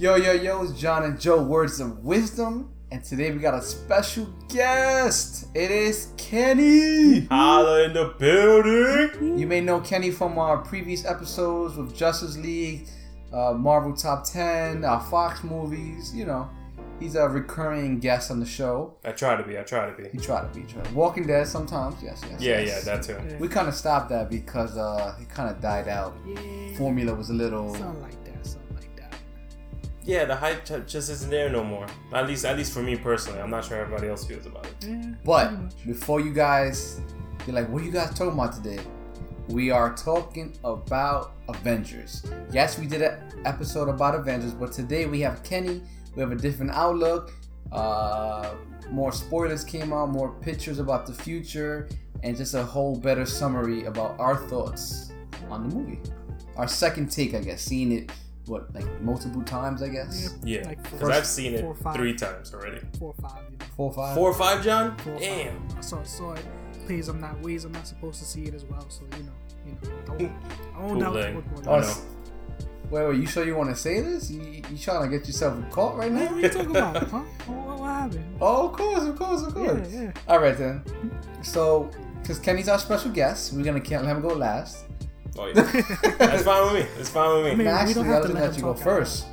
Yo, yo, yo, it's John and Joe, Words of Wisdom. And today we got a special guest. It is Kenny. Holla in the building. You may know Kenny from our previous episodes with Justice League, uh, Marvel Top 10, our Fox movies. You know, he's a recurring guest on the show. I try to be. I try to be. He tried to be. Tried. Walking Dead sometimes, yes, yes. Yeah, yes. yeah, that too. We kind of stopped that because uh, it kind of died out. Yeah. Formula was a little. Something like Yeah, the hype just isn't there no more. At least, at least for me personally. I'm not sure everybody else feels about it. Yeah. But before you guys, you're like, what are you guys talking about today? We are talking about Avengers. Yes, we did an episode about Avengers, but today we have Kenny. We have a different outlook. Uh, more spoilers came out, more pictures about the future, and just a whole better summary about our thoughts on the movie. Our second take, I guess, seeing it what like multiple times, I guess. Yeah, Like because first I've seen it four five. three times already. Four or five. You know. Four, five. Four or five, John. Four or Damn. Five. I saw saw it. Plays I'm not ways I'm not supposed to see it as well. So you know, you know, I won't, I won't doubt what's going Oh, no. Wait, wait, you sure you want to say this? You, you trying to get yourself caught right now? what are you talking about? Huh? What, what happened? Oh, of course, of course, of course. yeah. All right then. So, because Kenny's our special guest, we're gonna let him go last. Oh yeah. That's fine with me. That's fine with me. I mean- And we actually, don't I have was to gonna let let you go first.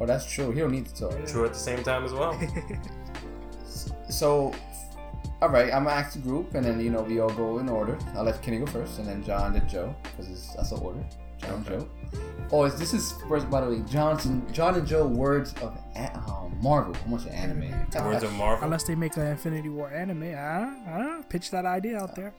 Oh, that's true. He don't need to talk. True at the same time as well. So, all right, I'm gonna ask the group, and then you know we all go in order. I'll let Kenny go first, and then John, then Joe, because that's the order. John, Okay. Joe. Oh, is- this is first, by the way, Johnson, John and Joe words of a- um, Marvel. How much anime? Anime. Words of Marvel. Unless they make an Infinity War anime, I don't, I don't. Pitch that idea out there.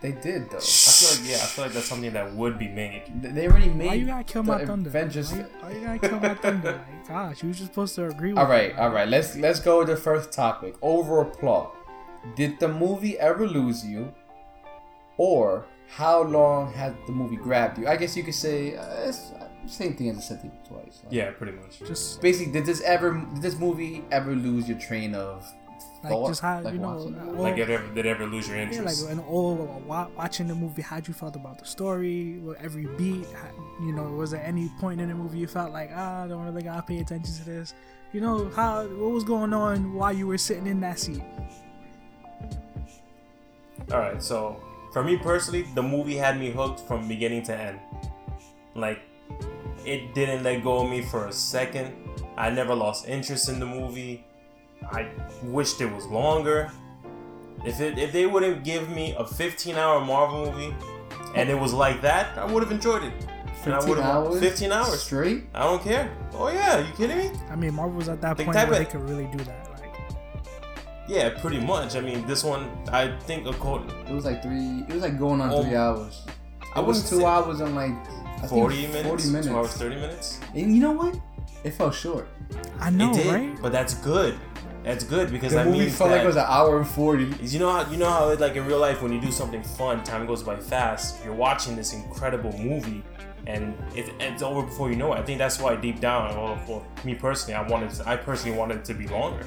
They did though. I feel like yeah. I feel like that's something that would be made. They- They already made. Why you gotta kill my thunder? Avengers. Why, you- why you gotta kill my thunder? Like, gosh, you was just supposed to agree with All me. right, all right. Let's let's go with the first topic. Overall plot. Did the movie ever lose you, or how long had the movie grabbed you? I guess you could say uh, it's uh, same thing as I said it twice. Like, Yeah, pretty much. Just Basically, did this ever did this movie ever lose your train of like just how like you know, well, Like, did ever, did ever lose your interest? yeah, like and all watching the movie, how'd you felt about the story? Every beat, how, you know, was there any point in the movie you felt like ah, I don't really gotta pay attention to this? You know how what was going on while you were sitting in that seat? All right, so for me personally, the movie had me hooked from beginning to end. Like, it didn't let go of me for a second. I never lost interest in the movie. I wished it was longer. If it if they wouldn't give me a 15-hour Marvel movie, and it was like that, I would have enjoyed it. And I 15 hours? 15 hours. straight. I don't care. Oh yeah, you kidding me? I mean, Marvel was at that The point where of- they could really do that. Like, Yeah, pretty much. I mean, this one, I think, according, It was like three. It was like going on Oh, three hours. I It was two say- hours and like I think 40 minutes, 40 minutes. two hours, 30 minutes. And you know what? It fell short. I know, it did, right? but that's good. That's good because The that movie felt like it was an hour and forty. you know how you know how like in real life when you do something fun, time goes by fast. You're watching this incredible movie, and it, it's over before you know it. I think that's why deep down, well, for me personally, I wanted I personally wanted it to be longer.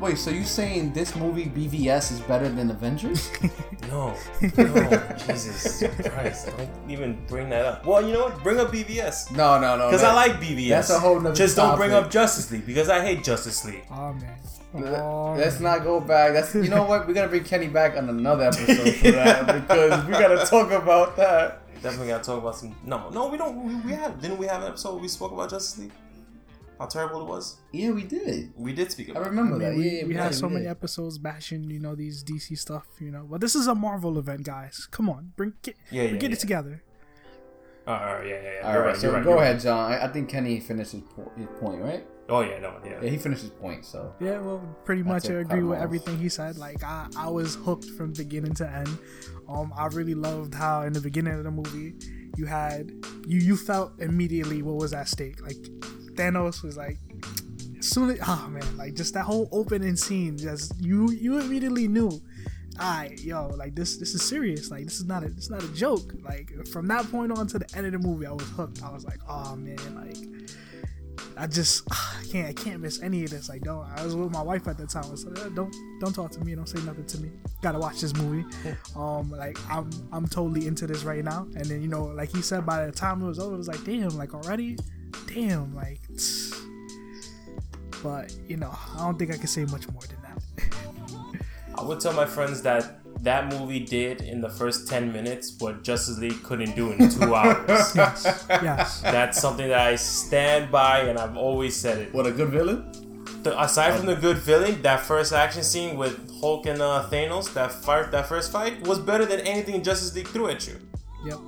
Wait, so you saying this movie BVS is better than Avengers? No, no, Jesus Christ! Don't even bring that up. Well, you know what? Bring up BVS no, no, no. because I like BVS. that's a whole nother Just don't bring topic. up Justice League because I hate Justice League. Oh man. Let- Oh, Let's man. not go back. That's you know what? We're gonna bring Kenny back on another episode for that because we gotta talk about that. Definitely gotta talk about some. No, no, we don't. We, we have. Didn't we have an episode where we spoke about Justice League? How terrible it was. Yeah, we did. We did speak I about. it. I remember mean, that. we, yeah, we yeah, had so we many episodes bashing, you know, these DC stuff, you know. But this is a Marvel event, guys. Come on, bring get, Yeah, yeah, get yeah. it together. All right, yeah, yeah, yeah. All You're right, right. so right. go you're ahead, John. I, I think Kenny finished his, po- his point, right? right. Oh yeah, no, yeah. Yeah, he finished his point. So Yeah, well, pretty That's much I it, cut agree him with off. everything he said. Like I, I was hooked from beginning to end. Um, I really loved how in the beginning of the movie you had you you felt immediately what was at stake. Like Thanos was like soon as oh man, like just that whole opening scene, just you you immediately knew. I yo like this this is serious like this is not a this is not a joke like from that point on to the end of the movie I was hooked I was like oh man like I just I can't I can't miss any of this. Like don't I was with my wife at the time. I was like, "Uh, don't don't talk to me. Don't say nothing to me. Gotta watch this movie. Um, like I'm I'm totally into this right now. And then you know, like he said, by the time it was over, it was like damn, like already, damn, like. But you know, I don't think I can say much more than that. I would tell my friends that that movie did in the first 10 minutes what Justice League couldn't do in two hours. yes, yes. That's something that I stand by and I've always said it. What a good villain. The, aside from the good villain, that first action scene with Hulk and uh, Thanos, that fight, that first fight was better than anything Justice League threw at you Yep.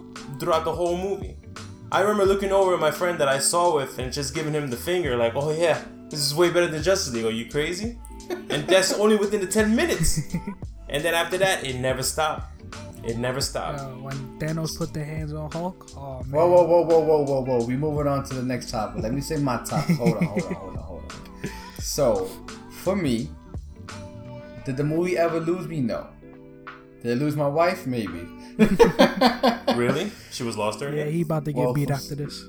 throughout the whole movie. I remember looking over at my friend that I saw with and just giving him the finger, like, "Oh yeah, this is way better than Justice League. Are you crazy?" And that's only within the ten minutes. And then after that, it never stopped. It never stopped. Uh, when Thanos put their hands on Hulk, oh man. Whoa, whoa, whoa, whoa, whoa, whoa, whoa. We moving on to the next topic. Let me say my top. Hold on, hold on, hold on, hold on. So, for me, did the movie ever lose me? No. Did it lose my wife? Maybe. Really? She was lost during Yeah, he about to get Well, beat after this.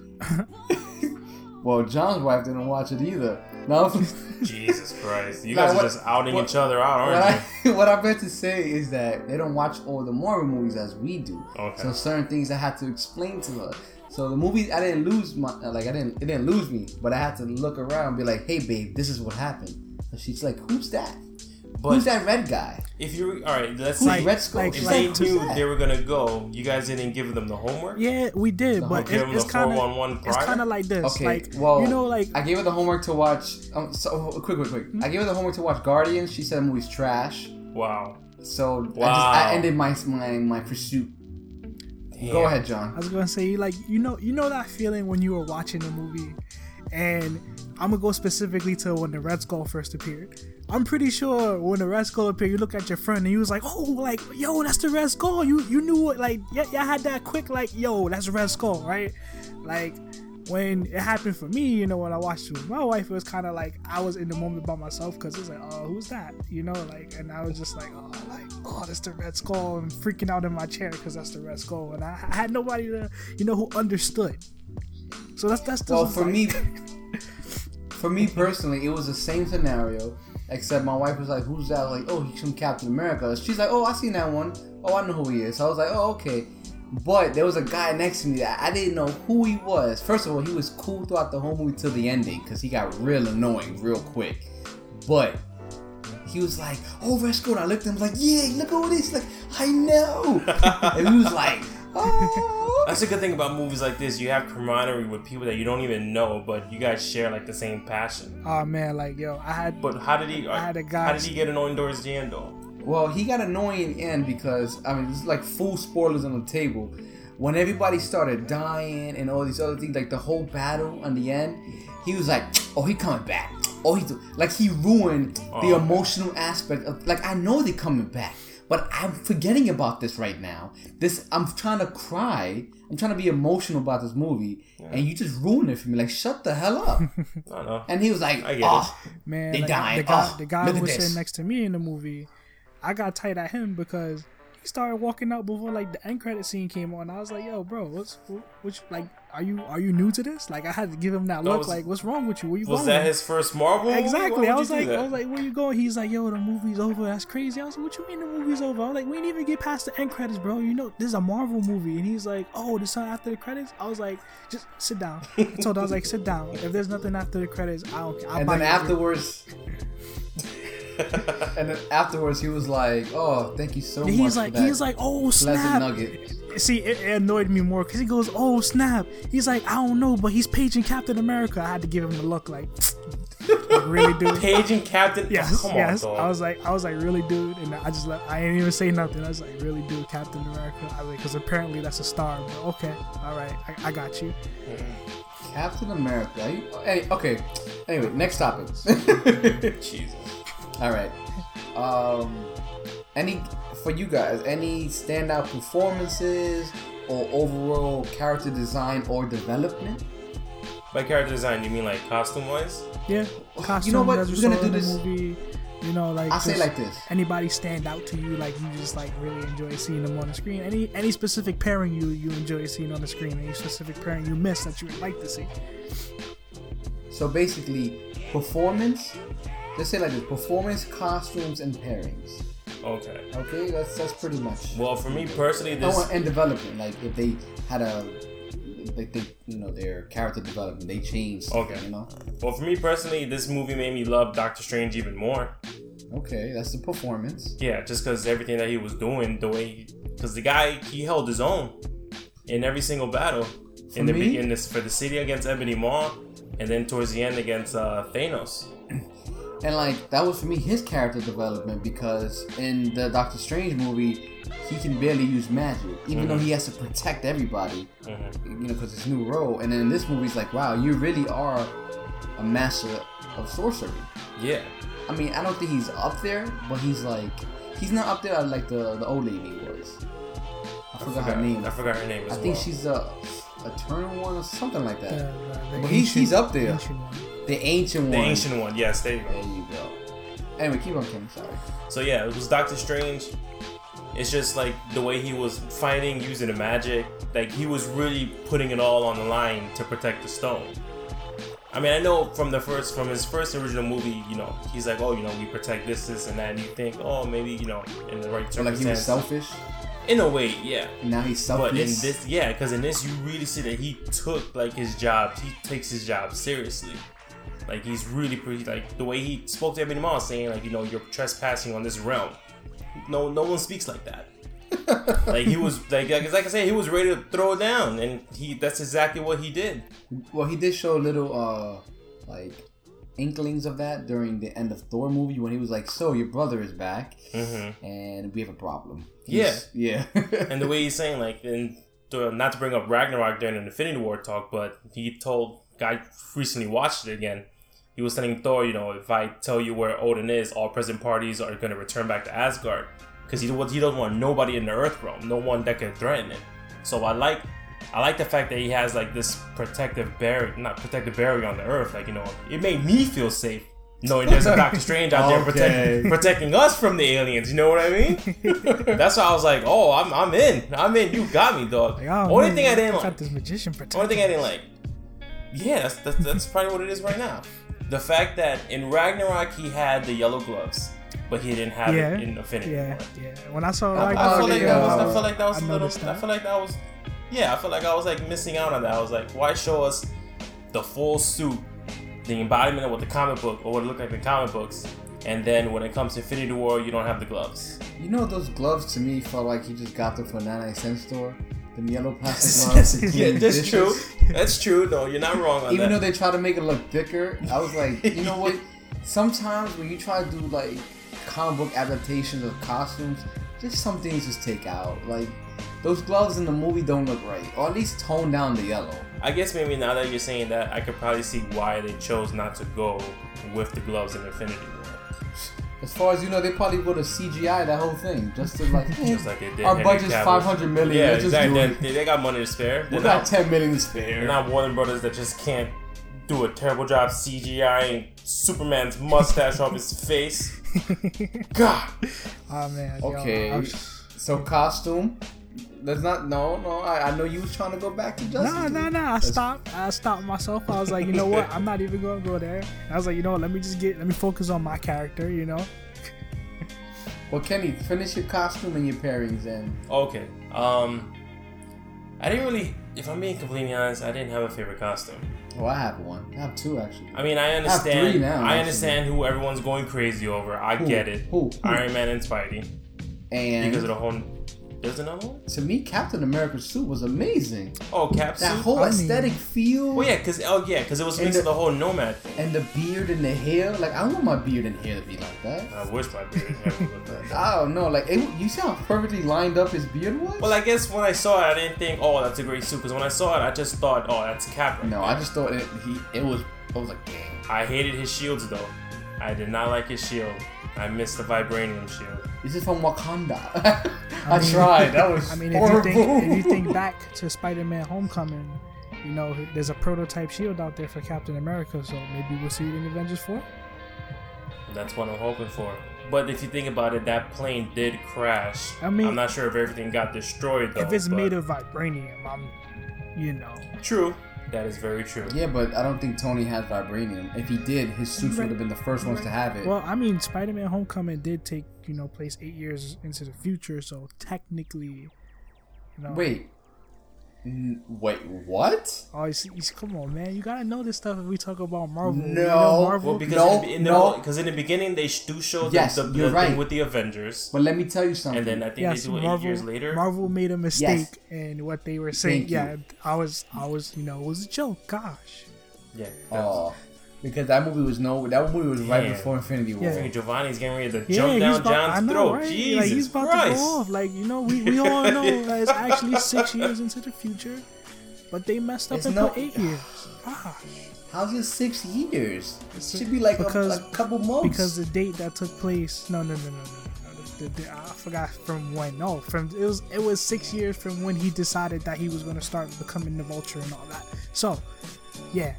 well, John's wife didn't watch it either. No. Jesus Christ. You Nah, guys what- are just outing what- each other out, What aren't I, what I meant to say is that they don't watch all the Marvel movies as we do. Okay. So certain things I had to explain to her. So the movie, I didn't lose my like I didn't it didn't lose me, but I had to look around and be like, "Hey, babe, this is what happened." So she's like, "Who's that? But Who's that red guy? if you all right, let's Who's say Red Skull?" like- if She's they knew that?" they were gonna go, you guys didn't give them the homework. Yeah, we did, The but whole- it's, give him it's the kind of 411 it's kind of like this. Okay, like well, you know, like I gave her the homework to watch. Um, so oh, quick, quick, quick. I gave her the homework to watch Guardians. She said the movie's trash. Wow. So I just I ended my my my pursuit. Go ahead, John. I was gonna say, like you know, you know that feeling when you were watching a movie, and I'm gonna go specifically to when the Red Skull first appeared. I'm pretty sure when the Red Skull appeared, you look at your friend and you was like, "Oh, like yo, that's the Red Skull." You you knew it, like yeah, y'all had that quick, like yo, that's the Red Skull, right? Like when it happened for me, you know, when I watched it with my wife, it was kind of like I was in the moment by myself because it's like, "Oh, who's that?" You know, like, and I was just like, "Oh, like, oh, that's the Red Skull," and freaking out in my chair because that's the Red Skull, and I, I had nobody to, you know, who understood. So that's that's Well, for like- me, for me personally, it was the same scenario, except my wife was like, "Who's that?" Like, "Oh, he's from Captain America." She's like, "Oh, I seen that one. Oh, I know who he is." So I was like, "Oh, okay." But there was a guy next to me that I didn't know who he was. First of all, he was cool throughout the whole movie till the ending because he got real annoying real quick. But he was like, "Oh, Red Skull." And I looked at him like, "Yeah, look at this." Like, I know. and he was like, "Oh." That's a good thing about movies like this. You have camaraderie with people that you don't even know, but you guys share like the same passion. oh man, like yo, I had But how did he? I had a guy- How did he get annoyed towards the end though? Well, he got annoying in end because I mean, this is like full spoilers on the table. When everybody started dying and all these other things, like the whole battle on the end, he was like, "Oh, he coming back." Oh, he's like he ruined the Oh, okay. emotional aspect of like I know they're coming back, but I'm forgetting about this right now. This I'm trying to cry. I'm trying to be emotional about this movie, and you just ruined it for me. Like, shut the hell up. I know. and he was like, I get "Oh, man, They like, dying. The guy, Oh, the guy look who was this. sitting next to me in the movie, I got tight at him because he started walking out before like the end credit scene came on. I was like, "Yo, bro, what's what, which like are you are you new to this?" Like I had to give him that look, was- like, "What's wrong with you? Where you Was going?" that his first Marvel? Exactly. I was like, that? I was like, where you going? He's like, yo, the movie's over. That's crazy. I was like, what you mean the movie's over? I was like, we didn't even get past the end credits, bro. You know, this is a Marvel movie. And he's like, oh, this is after the credits. I was like, just sit down. I told him, I was like, sit down. If there's nothing after the credits, I don't. I'll and buy then you a drink." afterwards, and then afterwards, he was like, "Oh, thank you so much." he's for like, that he's like, oh pleasant snap. nugget." See, it, it annoyed me more because he goes, oh snap. He's like, I don't know, but he's paging Captain America. I had to give him the look, like, like, really, dude. Paging Captain. Yes, come yes. on. I was like, I was like, really, dude, and I just, let, I didn't even say nothing. I was like, really, dude, Captain America. I mean, because apparently that's a star. But okay, all right, I, I got you. Captain America. Are you- Any, okay. Anyway, next topic. Jesus. All right. Um, any for you guys? Any standout performances or overall character design or development? By character design, you mean like costume wise? Yeah, costume. You know what? We're gonna do this- Movie, you know, like I say like this. Anybody stand out to you? Like you just like really enjoy seeing them on the screen? Any any specific pairing you you enjoy seeing on the screen? Any specific pairing you miss that you would like to see? So basically, performance. Let's say like this: performance, costumes, and pairings. Okay. Okay, that's that's pretty much. Well, for me personally, I this want and development. Like if they had a like they, you know, their character development. They changed. Okay. You know. Well, for me personally, this movie made me love Doctor Strange even more. Okay, that's the performance. Yeah, just because everything that he was doing, the way, because the guy he held his own in every single battle. For in the me? beginning, this for the city against Ebony Maw, and then towards the end against uh, Thanos. And like that was for me his character development because in the Doctor Strange movie, he can barely use magic, even though he has to protect everybody. Mhm. You know, because it's new role. And then in this movie, it's like, wow, you really are a master of sorcery. Yeah, I mean, I don't think he's up there, but he's like, he's not up there like the the old lady was. I forgot, her name. I forgot her name as I think well. she's a eternal one or something like that. the, the But he's- he's up there. Ancient one. The ancient the one. Yes, there you go. There you go. Anyway, keep on, Kenny. Sorry. So yeah, it was Doctor Strange. It's just like the way he was fighting using the magic. Like he was really putting it all on the line to protect the stone. I mean, I know from the first, from his first original movie, you know, he's like, oh, you know, we protect this, this, and that, and you think, oh, maybe, you know, in the right So like he was selfish. in a way, yeah. Now he's selfish. But in this, yeah, because in this, you really see that he took like his job. He takes his job seriously. Like he's really pretty. Like the way he spoke to Ebony Maw, saying like, you know, you're trespassing on this realm. No, no one speaks like that. like he was like, like like I said, he was ready to throw it down, and he that's exactly what he did. well, he did show little uh like inklings of that during the end of Thor movie when he was like, "So your brother is back, hmm and we have a problem." Yeah. yeah. And the way he's saying like, and to, not to bring up Ragnarok during an Infinity War talk, but he told guy recently watched it again. He was telling Thor, you know, if I tell you where Odin is, all present parties are going to return back to Asgard because he he doesn't want nobody in the Earth realm, no one that can threaten it. So I like I like the fact that he has like this protective barrier, not protective barrier on the Earth. Like you know, it made me feel safe knowing there's a Doctor Strange out there Okay. protecting us from the aliens. You know what I mean? That's why I was like, oh, I'm I'm in, I'm in. You got me, dog. Like, oh, Only man, thing I didn't got like. this magician protecting. Only thing I didn't like. Yeah, that's, that's, that's probably what it is right now. The fact that in Ragnarok he had the yellow gloves, but he didn't have Yeah, it in Infinity Yeah, War. yeah. When I saw, I- like, I feel like yeah. that was. I uh, feel like that was I a little. noticed I that. feel like that was. Yeah, I feel like I was like missing out on that. I was like, why show us the full suit, the embodiment of what the comic book or what it looked like in the comic books, and then when it comes to Infinity War, you don't have the gloves. you know those gloves to me felt like he just got them from a 99 cent store. Them yellow plastic gloves. yeah, that's dishes. true. That's true. No, you're not wrong on Even though they try to make it look thicker, I was like, you know what? Sometimes when you try to do like comic book adaptations of costumes, just some things just take out. Like those gloves in the movie don't look right, or at least tone down the yellow. I guess maybe now that you're saying that, I could probably see why they chose not to go with the gloves in Infinity. As far as you know, they probably would have CGI that whole thing just to like, Just like they did. our Henry budget's Cavill. 500 million. Yeah, let's exactly. do. They, they got money to spare. We They're got not, 10 million to spare. they're not Warner Brothers that just can't do a terrible job CGI Superman's mustache off his face. God. Oh man. Okay, I was- so costume. There's not no no. I, I know you was trying to go back to Justice. Nah, League. nah, nah. I stopped. I stopped myself. I was like, you know what? I'm not even gonna go there. I was like, you know what? Let me just get. Let me focus on my character. You know. Well, Kenny, finish your costume and your pairings then. Okay. Um, I didn't really. If I'm being completely honest, I didn't have a favorite costume. oh, I have one. I have two actually. I mean, I have understand. three now, I understand who everyone's going crazy over. I Who? get it. Who? Who? Iron Man and Spidey And because of the whole. There's another one. to me, Captain America's suit was amazing. Oh, Cap That suit. whole I mean- aesthetic feel. Well, yeah, cause oh yeah, cause it was And mixed the- with the whole nomad thing. And the beard and the hair. Like I want my beard and hair to be like that. I wish my beard had looked like that. I don't know. Like it, you see how perfectly lined up his beard was. Well, I guess when I saw it, I didn't think, oh, that's a great suit. Because when I saw it, I just thought, oh, that's Cap. right no, there. I just thought it. He it was. I was like, damn. I hated his shields though. I did not like his shield. I missed the vibranium shield. This is from Wakanda. I, I mean- tried. That was I mean, if you think if you think back to Spider-Man: Homecoming, you know, there's a prototype shield out there for Captain America. So maybe we'll see it in Avengers Four. That's what I'm hoping for. But if you think about it, that plane did crash. I mean- I'm not sure if everything got destroyed though. if it's but- made of vibranium, I'm, you know, true, that is very true. Yeah, but I don't think Tony has vibranium. If he did, his suits would have been the first ones to have it. Well, I mean, Spider-Man: Homecoming did take you know place eight years into the future, so technically, you know, Wait, N- Wait, what? Oh, he's, see, you see- come on, man! You gotta know this stuff if we talk about Marvel. You No. know Marvel. Well, because No, in, in the, no. because in the beginning they do show the, Yes, the, the you're thing right. with the Avengers, But let me tell you something. and then I think yes, they do it Marvel. eight years later. Marvel made a mistake in what they were saying. Thank you. yeah, I was, I was, you know, it was a joke. Gosh. Yeah. that was- oh, because that movie was no, that movie was right Damn. before Infinity War. Yeah. Giovanni's getting ready to Yeah, jump down about, I John's know, throat. right? Jesus like he's about Christ. to go off. Like you know, we, we all know that it's actually six years into the future, but they messed up It's and no- put eight years. Gosh. How's it six years? It should be like a, because- a couple months. because the date that took place no no no no no no, no. The, the, I forgot from when no from it was it was six years from when he decided that he was going to start becoming the vulture and all that so yeah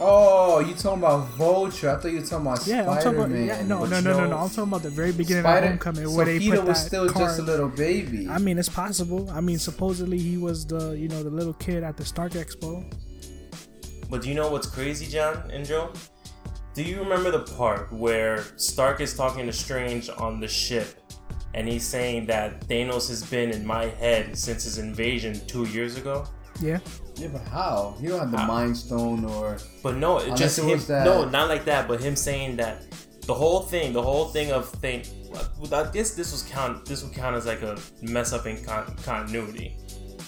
oh, you talking about Vulture? I thought you were talking about yeah I'm Spider talking about Man. yeah, no but no no no no I'm talking about the very beginning Spider. of Homecoming so where they Peter put was that still card. just a little baby. I mean it's possible I mean supposedly he was the you know the little kid at the Stark Expo But do you know what's crazy, John and Joe? Do you remember the part where Stark is talking to Strange on the ship and he's saying that Thanos has been in my head since his invasion two years ago? Yeah yeah, but how? You don't have the How? Mind Stone or But no, it just it him. was that- No, not like that. But him saying that the whole thing, the whole thing of thing. I guess this was count. This would count as like a mess up in con- continuity.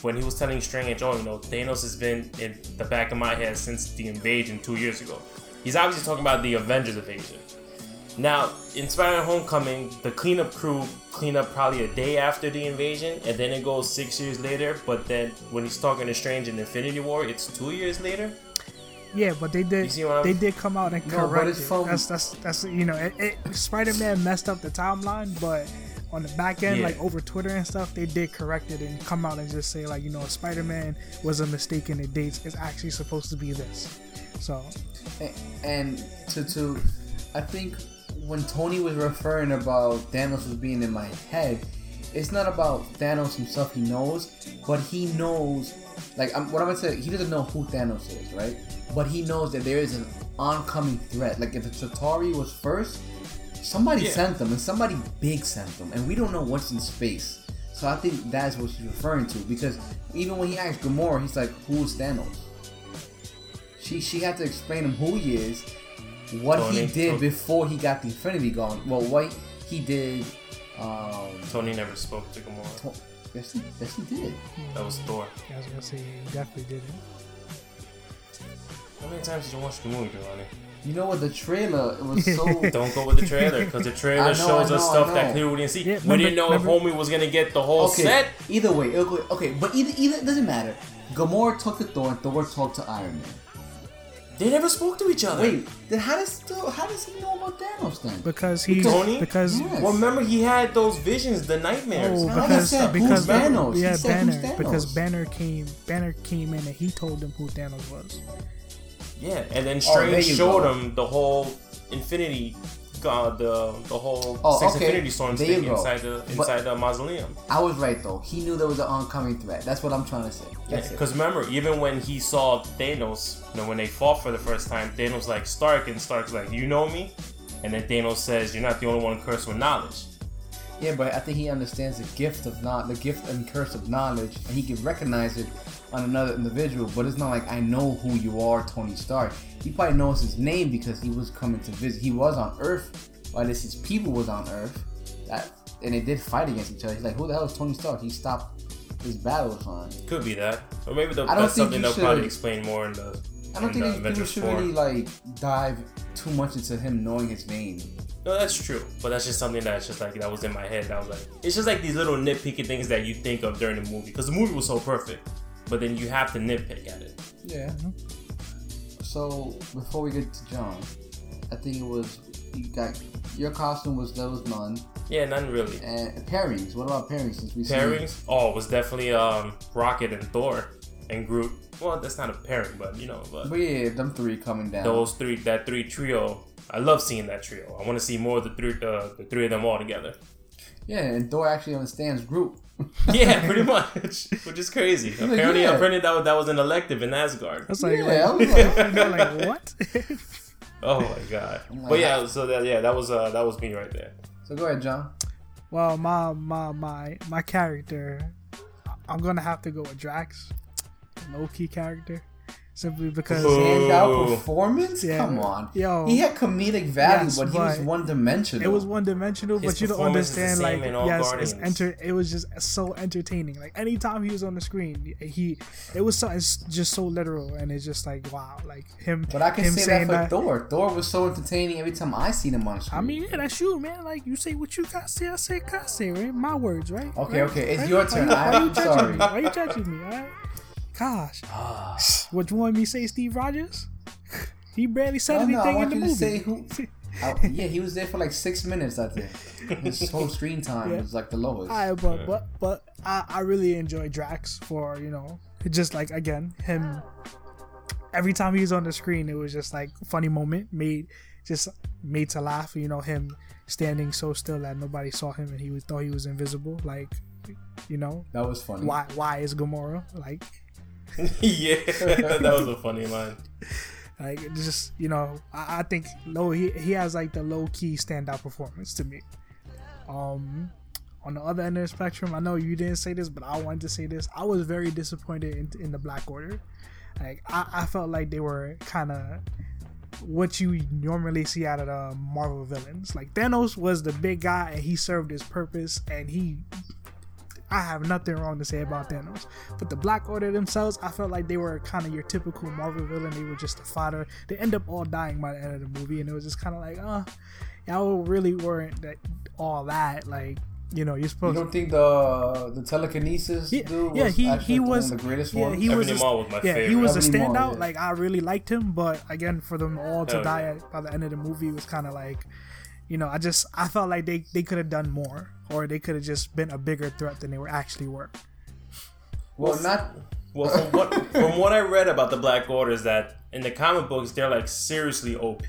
When he was telling Strange, oh, you know, Thanos has been in the back of my head since the invasion two years ago. He's obviously talking about the Avengers invasion. Now, in Spider-Man: Homecoming, the cleanup crew clean up probably a day after the invasion, and then it goes six years later. But then when he's talking to Strange in Infinity War, it's two years later. Yeah, but they did. You see what I'm- They did come out and No, correct it's it. from- That's that's that's you know, it, it, Spider-Man messed up the timeline, but on the back end, Yeah. like over Twitter and stuff, they did correct it and come out and just say like, you know, Spider-Man was a mistake in the dates. It's actually supposed to be this. So A- and to to I think when Tony was referring about Thanos was being in my head, it's not about Thanos himself. He knows, but he knows. Like I'm, what I'm gonna say, he doesn't know who Thanos is, right? But he knows that there is an oncoming threat. Like if the Chitauri was first, somebody Yeah. sent them, and somebody big sent them, and we don't know what's in space. So I think that's what she's referring to because even when he asked Gamora, he's like, "Who's Thanos?" She she had to explain him who he is, what Tony- he did Tony- before he got the Infinity Gauntlet. Well, what he did. Um, Tony never spoke to Gamora. to- yes, he, yes, he did. That was Thor. yeah, I was gonna say he definitely did it. How many times did you watch the movie, Giovanni? You know what? The trailer it was so. Don't go with the trailer because the trailer know, shows I us stuff that clearly we didn't see. Yeah, we didn't know if remember- Homie was gonna get the whole okay. set. Either way, it'll go- okay, but either either it doesn't matter. Gamora talked to Thor, and Thor talked to Iron Man. They never spoke to each other. Wait, then how does Thor, how does he know about Thanos then? Because he's Tony? because Yeah. Well, remember he had those visions, the nightmares. Oh, No, I because said, who's because Thanos? He yeah, said, who's Banner Thanos? because Banner came Banner came in and he told them who Thanos was. Yeah, and then Oh, there Strange you showed go. him the whole Infinity, God, the the whole Oh, six okay. Infinity Stones There thing inside the But- inside the mausoleum. I was right though. He knew there was an oncoming threat. That's what I'm trying to say. Because remember, even when he saw Thanos, you know, when they fought for the first time, Thanos like Stark, and Stark's like, "You know me," and then Thanos says, "You're not the only one cursed with knowledge." Yeah, but I think he understands the gift of not the gift and curse of knowledge, and he can recognize it on another individual. But it's not like I know who you are, Tony Stark. He probably knows his name because he was coming to visit. He was on Earth, while this his people was on Earth. That and they did fight against each other. He's like, who the hell is Tony Stark? He stopped his battles on. Could be that, or maybe the, I don't that's think something they'll should- probably explain more in the. I don't in think the people Avengers should 4. really like dive too much into him knowing his name. No, that's true, but that's just something that's just like that was in my head. That was like, it's just like these little nitpicky things that you think of during the movie because the movie was so perfect, but then you have to nitpick at it. Yeah. So before we get to John, I think it was you got your costume was there was none Yeah, none really. and pairings. What about pairings? Since we seen- Pairings? Oh, it was definitely um Rocket and Thor and Groot. Well, that's not a pairing, but you know, but But yeah, them three coming down. those three, that three trio. I love seeing that trio. I want to see more of the three, uh, the three of them all together. Yeah, and Thor actually understands Groot. Yeah, pretty much, which is crazy. Apparently, yeah. apparently that was, that was an elective in Asgard. That's like, Yeah, like, I was like- like what? Oh my god! Like, But yeah, so that yeah, that was uh that was me right there. so go ahead, John. well, my my my my character, I'm gonna have to go with Drax, low key character, simply because Ooh. Standout performance? Yeah. Come on. Yo. He had comedic value, Yes, but he was one dimensional. it was one dimensional, His but you don't is understand. Like yes, Guardians. it's enter. It was just so entertaining. Like anytime he was on the screen, he it was so it's just so literal, and it's just like wow, like him. But I can him say that for Thor. Thor was so entertaining every time I seen him on screen. I mean, yeah, that's you, man. Like you say what you got to say, I say got to say, right? My words, right? Okay, Right? okay, it's Right? your turn. Why I'm you judging sorry. me? Why you judging me? All right. Gosh, Ah. what you want me to say, Steve Rogers? He barely said No, no, anything want in the movie. say who. I- yeah, he was there for like six minutes. I think his whole screen time Yeah. was like the lowest. Alright, but but but I, I really enjoy Drax for you know just like again him. Every time he was on the screen, it was just like funny moment made just made to laugh. You know him standing so still that nobody saw him and he was, thought he was invisible. Like you know that was funny. why why is Gamora like yeah, that was a funny line. like just you know I, I think low he he has like the low key standout performance to me. Um, on the other end of the spectrum, I know you didn't say this, but I wanted to say this. I was very disappointed in, in the Black Order. Like I, I felt like they were kind of what you normally see out of the Marvel villains. Like Thanos was the big guy and he served his purpose and he I have nothing wrong to say about Thanos. But the Black Order themselves, I felt like they were kind of your typical Marvel villain. They were just a fodder. They end up all dying by the end of the movie, and it was just kind of like, uh, y'all really weren't that all that. Like, you know, you're supposed. You don't think the the telekinesis Yeah, dude was yeah, he he one was the greatest yeah, ones? he was Ebony a, was my yeah, he favorite. was a Ebony Maw, standout. yeah. Like I really liked him, but again, for them all to Hell die yeah. by the end of the movie was kind of like, you know, I just I felt like they they could have done more, or they could have just been a bigger threat than they were actually were. well, not Well, from what from what I read about the Black Order is that in the comic books they're like seriously OP.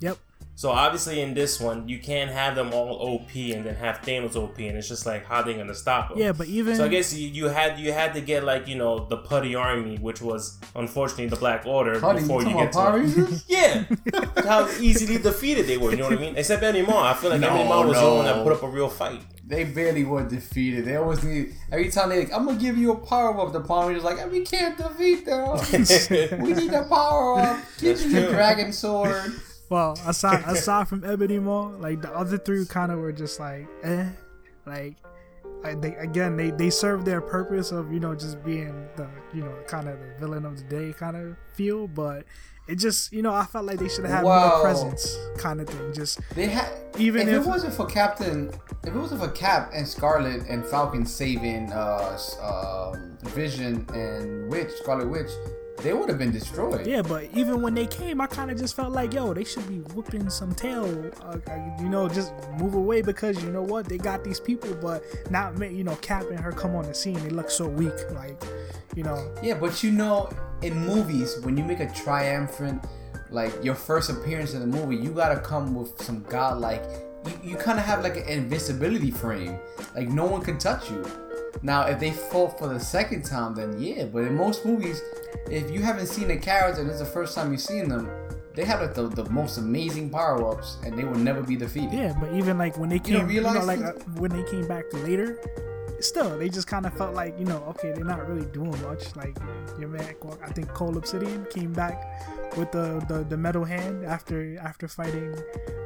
Yep. So obviously in this one you can't have them all OP and then have Thanos OP, and it's just like how they gonna stop them? Yeah, but even So I guess you, you had you had to get like you know the Putty Army, which was unfortunately the Black Order Honey, you before you talking get about Power to Rangers? yeah, how easily defeated they were. You know what I mean? Except Ebony Maw, I feel like No, Ebony Maw was the one that put up a real fight. They barely were defeated. They always need every time they like, I'm gonna give you a power up. The Power Rangers like, we can't defeat them. we need a power up. Give That's me the dragon sword. Well, aside aside from Ebony Maw, like the other three kind of were just like, eh, like. I, they, again, they, they serve their purpose of you know just being the you know kind of the villain of the day kind of feel, but it just you know I felt like they should have had Wow. more presence kind of thing. Just They had Even if, if- it wasn't for Captain, if it wasn't for Cap and Scarlet and Falcon saving uh, um, Vision and Witch, Scarlet Witch, they would have been destroyed. yeah, but even when they came, I kind of just felt like yo, they should be whooping some tail, uh, uh, you know, just move away because you know what they got these people, but not you know Cap and her come on the scene, they look so weak, like you know Yeah, but you know, in movies, when you make a triumphant, like your first appearance in the movie, you gotta come with some godlike. You, you kind of have like an invisibility frame, like no one can touch you. Now, if they fought for the second time, then yeah. But in most movies, if you haven't seen the character and it's the first time you've seen them, they have like the, the most amazing power ups, and they will never be defeated. Yeah, but even like when they came, you, know, like uh, when they came back later, still they just kind of felt like you know, okay, they're not really doing much. Like your man, I think Cull Obsidian came back with the, the the metal hand after after fighting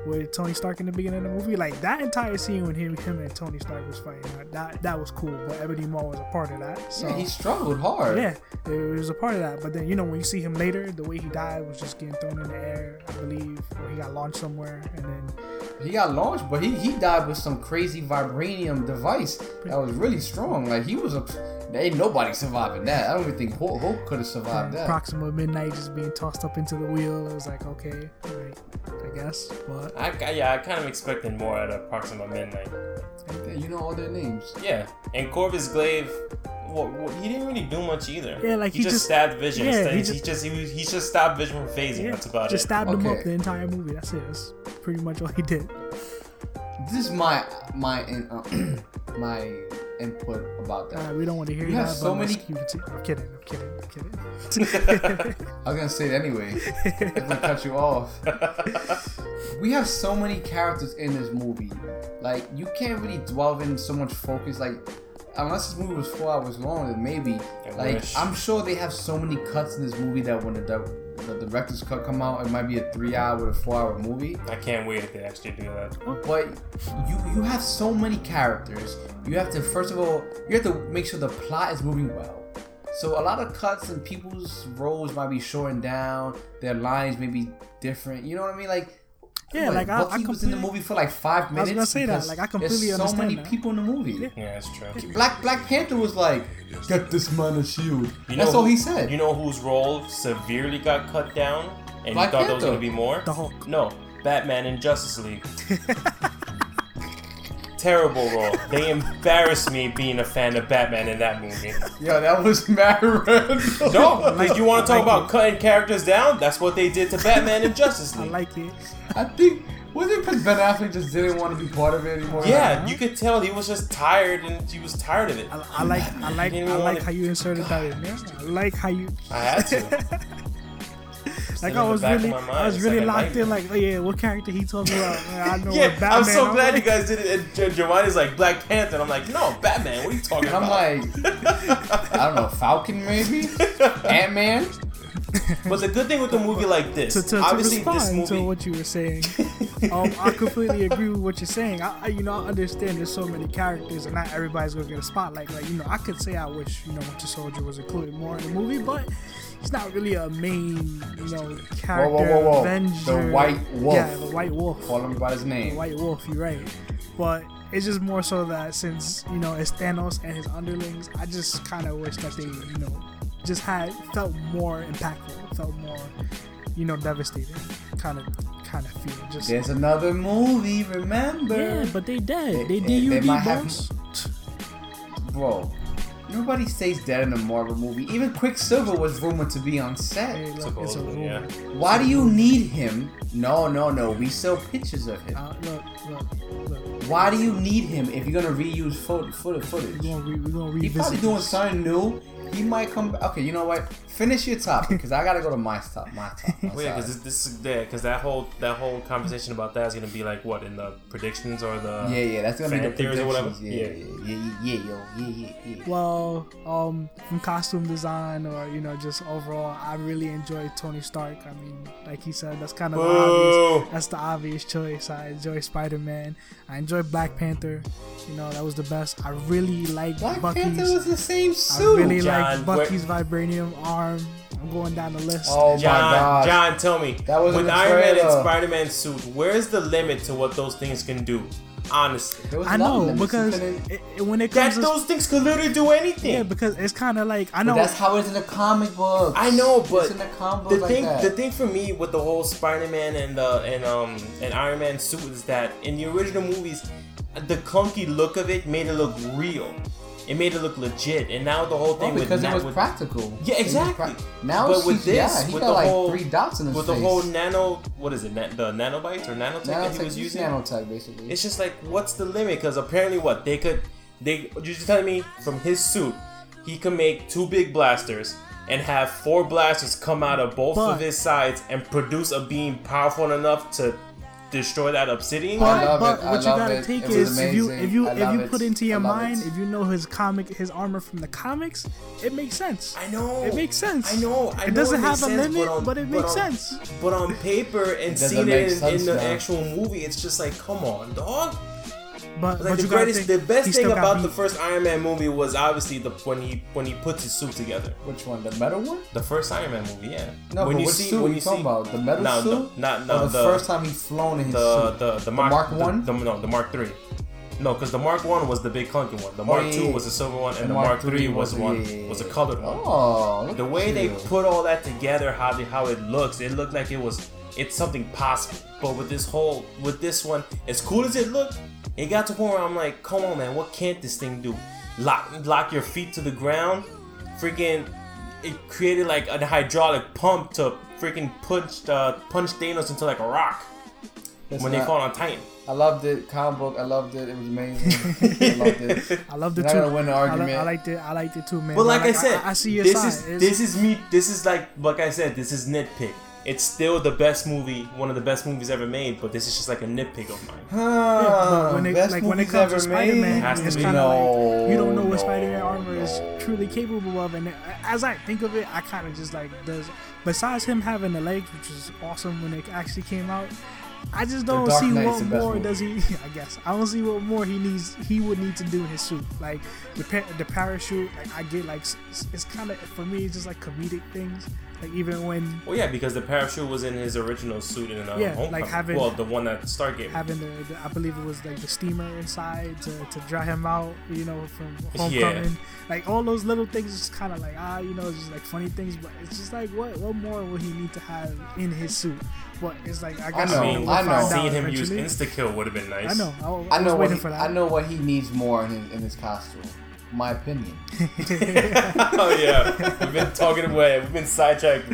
with Tony Stark in the beginning of the movie. Like that entire scene when him him and Tony Stark was fighting, that that was cool. But Ebony Maw was a part of that. So Yeah, he struggled hard. yeah, it was a part of that. But then you know when you see him later, the way he died was just getting thrown in the air, I believe, or he got launched somewhere, and then He got launched, but he, he died with some crazy vibranium device that was really strong. Like he was a, ain't nobody surviving that. I don't even think Hulk, Hulk could have survived that. Proxima Midnight just being tossed up into the wheel. It was like, okay, like, I guess. But I, I- yeah, I kind of expected more at Proxima Midnight. Yeah, you know all their names. Yeah, and Corvus Glaive, well, well, he didn't really do much either. Yeah, like, he, he just, just- stabbed Vision. yeah, he he, just- just he, was- he just stopped Vision from phasing. yeah, That's about just it. Just stabbed him up the entire movie. That's it. That's pretty much all he did. This is my my in, uh, my input about that. We don't want to hear You that. have so many- I'm kidding. I'm kidding. I'm kidding. I was gonna say it anyway. I'm gonna cut you off. We have so many characters in this movie. Like you can't really dwell in so much focus. Like unless this movie was four hours long, then maybe. I like wish. I'm sure they have so many cuts in this movie that when the the director's cut come out, it might be a three hour to four hour movie. I can't wait if they actually do that. But you you have so many characters. You have to first of all you have to make sure the plot is moving well. So a lot of cuts and people's roles might be shortened down. Their lines may be different. You know what I mean? Like Yeah, what, like, I- I Bucky was in the movie for like five minutes. I was gonna say that, like, I completely there's so understand many that. people in the movie. Yeah, that's true. Black Black Panther was like, get this man a shield. You That's know all he said. You know whose role severely got cut down, and Black you thought there was gonna be more? The Hulk. No, Batman in Justice League. Terrible role. They embarrassed me being a fan of Batman in that movie. Yo, that was mad random. No, because you want to talk like about cutting characters down? That's what they did to Batman in Justice League. I like it. I think was it because Ben Affleck just didn't want to be part of it anymore? yeah, uh-huh. you could tell he was just tired, and he was tired of it. I, I like I like I like wanna- how you inserted that in there. I like how you I had to. like I was really I was really like locked in like oh yeah what character he talking about Man, I know Yeah, what Batman I'm so glad you like, guys did it. And Gi- Giovanni's like Black Panther, and I'm like, no, Batman. What are you talking And I'm about? like, I don't know, Falcon maybe, Ant Man. But the good thing with a movie like this, to, to, to obviously this respond movie, to what you were saying. um, I completely agree with what you're saying. I, I, you know, I understand there's so many characters, and not everybody's gonna get a spotlight. Like, you know, I could say I wish, you know, Winter Soldier was included more in the movie, but he's not really a main, you know, character. whoa, whoa. Avenger. The White Wolf. Yeah, the White Wolf. Call him by his name. The. White Wolf. You're right, but. It's just more so that since you know it's Thanos and his underlings, I just kind of wish that they you know just had felt more impactful, felt more you know devastating, kind of kind of feel just There's another movie, remember? yeah, but they dead. They- They, they- they DUD might have- boss. Bro, nobody stays dead in a Marvel movie. Even Quicksilver was rumored to be on set. Hey, look, it's a rumor. yeah. Why do you need him? No, no, no. We sell pictures of him. Uh, look, look, look. Why do you need him if you're gonna reuse fo- footage? footage? We're gonna, re- we're gonna He revisit. probably doing something new. He might come. back. Okay, you know what? Finish your topic because I gotta go to my top. My top. my Well, yeah, because this, this is yeah, because that whole that whole conversation about that is gonna be like what in the predictions or the yeah, yeah, that's gonna be the theories or whatever? predictions. Yeah, yeah, yeah, yeah, yeah, yo, yeah, yeah, yeah. Well, um, from costume design or you know just overall, I really enjoy Tony Stark. I mean, like he said, that's kind of obvious. That's the obvious choice. I enjoy Spider Man. I enjoy Black Panther. You know that was the best. I really like Black Bucky's. Panther was the same suit. I suit. really John, like Bucky's vibranium arm. I'm going down the list. oh my John, god. John, tell me, That was with Iron Man and. Spider Man suit, where's the limit to what those things can do? Honestly, There was I a lot of know because it, it- when it that comes to those things could literally do anything. yeah, because it's kind of like I But know that's how it's in the comic books. I know, but it's in the comic the books like thing, that. the thing for me with the whole Spider-Man and uh, and um and Iron Man suit is that in the original movies, the clunky look of it made it look real. It made it look legit, and now the whole Well, thing oh, with because it na- was with, practical. Yeah, exactly. prac- now but with CGI. this, he with got the like whole three dots in his with face. the whole nano, what is it, na- the nanobites or nanotech that he nanotech, was he's using? nanotech basically. It's just like, what's the limit? Because apparently, what they could, they you're just telling me from his suit, he can make two big blasters and have four blasters come out of both But- of his sides and produce a beam powerful enough to destroy that obsidian. I But, love but it. I what you love gotta it. take It was is if you if you if love you it. put into your mind it. if you know his comic his armor from the comics, it makes sense. I know. It makes sense. I know. I It know doesn't makes have a sense, limit, on- but it makes on- sense. But on paper and doesn't seeing make it in, in the actual movie, it's just like, come on, dog. But, Like but the greatest, think, the best thing still got about the first Iron Man movie was obviously the when he when he puts his suit together. Which one? The metal one? The first Iron Man movie, yeah. No, when but you which see suit when you you talking see about? The metal no, suit? no, not no the, the first time he's flown in his the, suit. the the Mark Mark one? the, no the Mark three. No, because the Mark one was the big clunky one. The Mark Oh, yeah, two was the silver one, and The the, Mark Mark, three three was was- one yeah, yeah, was a yeah. colored one. Oh, The way they you. put all that together, how they, how it looks, it looked like it was it's something possible. But with this whole with this one, as cool as it looked, it got to a point where I'm like, come on, man, what can't this thing do? Lock lock your feet to the ground, freaking. It created like a hydraulic pump to freaking punch uh, punch Thanos into like a rock Listen, when they I- fall on Titan. I loved it. Comic book. I loved it. It was amazing. I loved it. I loved it You're too. not gonna win the I, li- argument. I liked it. I liked it too, man. But like I Like, said, I, I see your this side. is It's- this is me. This is like like I said. This is nitpick. It's still the best movie, one of the best movies ever made. But this is just like a nitpick of mine. Huh, but when it, best like when it movies comes to Spider Man, it's kind of No, like you don't know what no, Spider Man armor is truly capable of, and as I think of it, I kind of just like does. Besides him having the legs, which is awesome when it actually came out, I just don't see Knight's what more movie. does he. I guess I don't see what more he needs. He would need to do in his suit, like the the parachute. Like I get like s- it's kind of for me, it's just like comedic things. Like even when Well, yeah, because the parachute was in his original suit in uh, Yeah, Homecoming. like having- well, the one that Stargate. having the, the I believe it was like the steamer inside to, to dry him out, you know, from Yeah. homecoming. Like all those little things, just kind of like ah, you know, just like funny things. But it's just like what what more would he need to have in his suit? But it's like I guess know, I mean, we'll I know. find out seeing him use insta kill would have been nice. I know. I, I I, know was what waiting he, for that. I know what he needs more in his, in his costume. My opinion. oh yeah, we've been talking away. We've been sidetracked,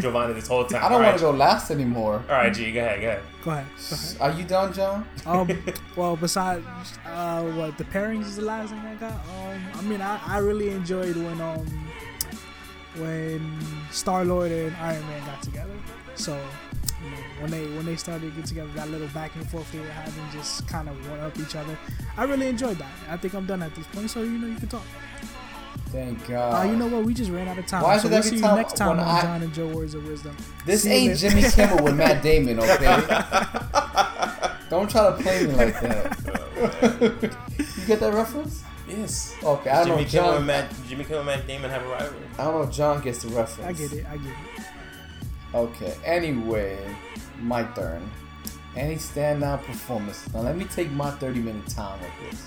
Giovanni, this whole time. I don't want right. to go last anymore. All right, G, go ahead, go ahead. Go ahead. Go ahead. Are you done, John? um, well, besides uh, what the pairings is the last thing I got. Um, I mean, I, I really enjoyed when um when Star Lord and Iron Man got together. So you know, when they when they started to get together, that little back and forth they were having, just kind of one up each other. I really enjoyed that. I think I'm done at this point, so you know you can talk. Thank Uh, God. you know what? We just ran out of time. Why so we'll every see you time next time on I- John and Joe Words of Wisdom. this See ain't. Jimmy Kimmel with Matt Damon, okay? don't try to play me like that. you get that reference? Yes. Okay, I don't Jimmy know. Kimmel John, and Matt, Jimmy Kimmel and Matt Damon have a rivalry. I don't know if John gets the reference. I get it. I get it. Okay. Anyway, my turn. Any standout performance? Now let me take my thirty minute time with this.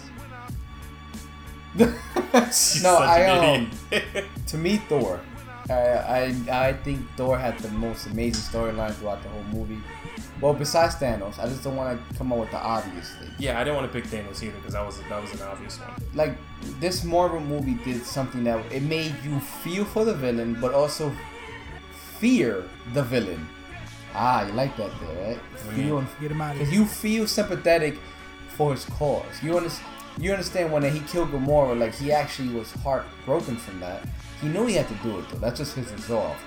No, I um. to me, Thor. I, I I think Thor had the most amazing storyline throughout the whole movie. Well, besides Thanos, I just don't want to come up with the obvious thing. yeah, I didn't want to pick Thanos either because that was that was an obvious one. Like this Marvel movie did something that it made you feel for the villain, but also fear the villain. Ah, you like that there, right? Mm. Feel and Get him out of because here. you feel sympathetic for his cause. You understand? You understand when he killed Gamora, like he actually was heartbroken from that. He knew he had to do it though. That's just his resolve.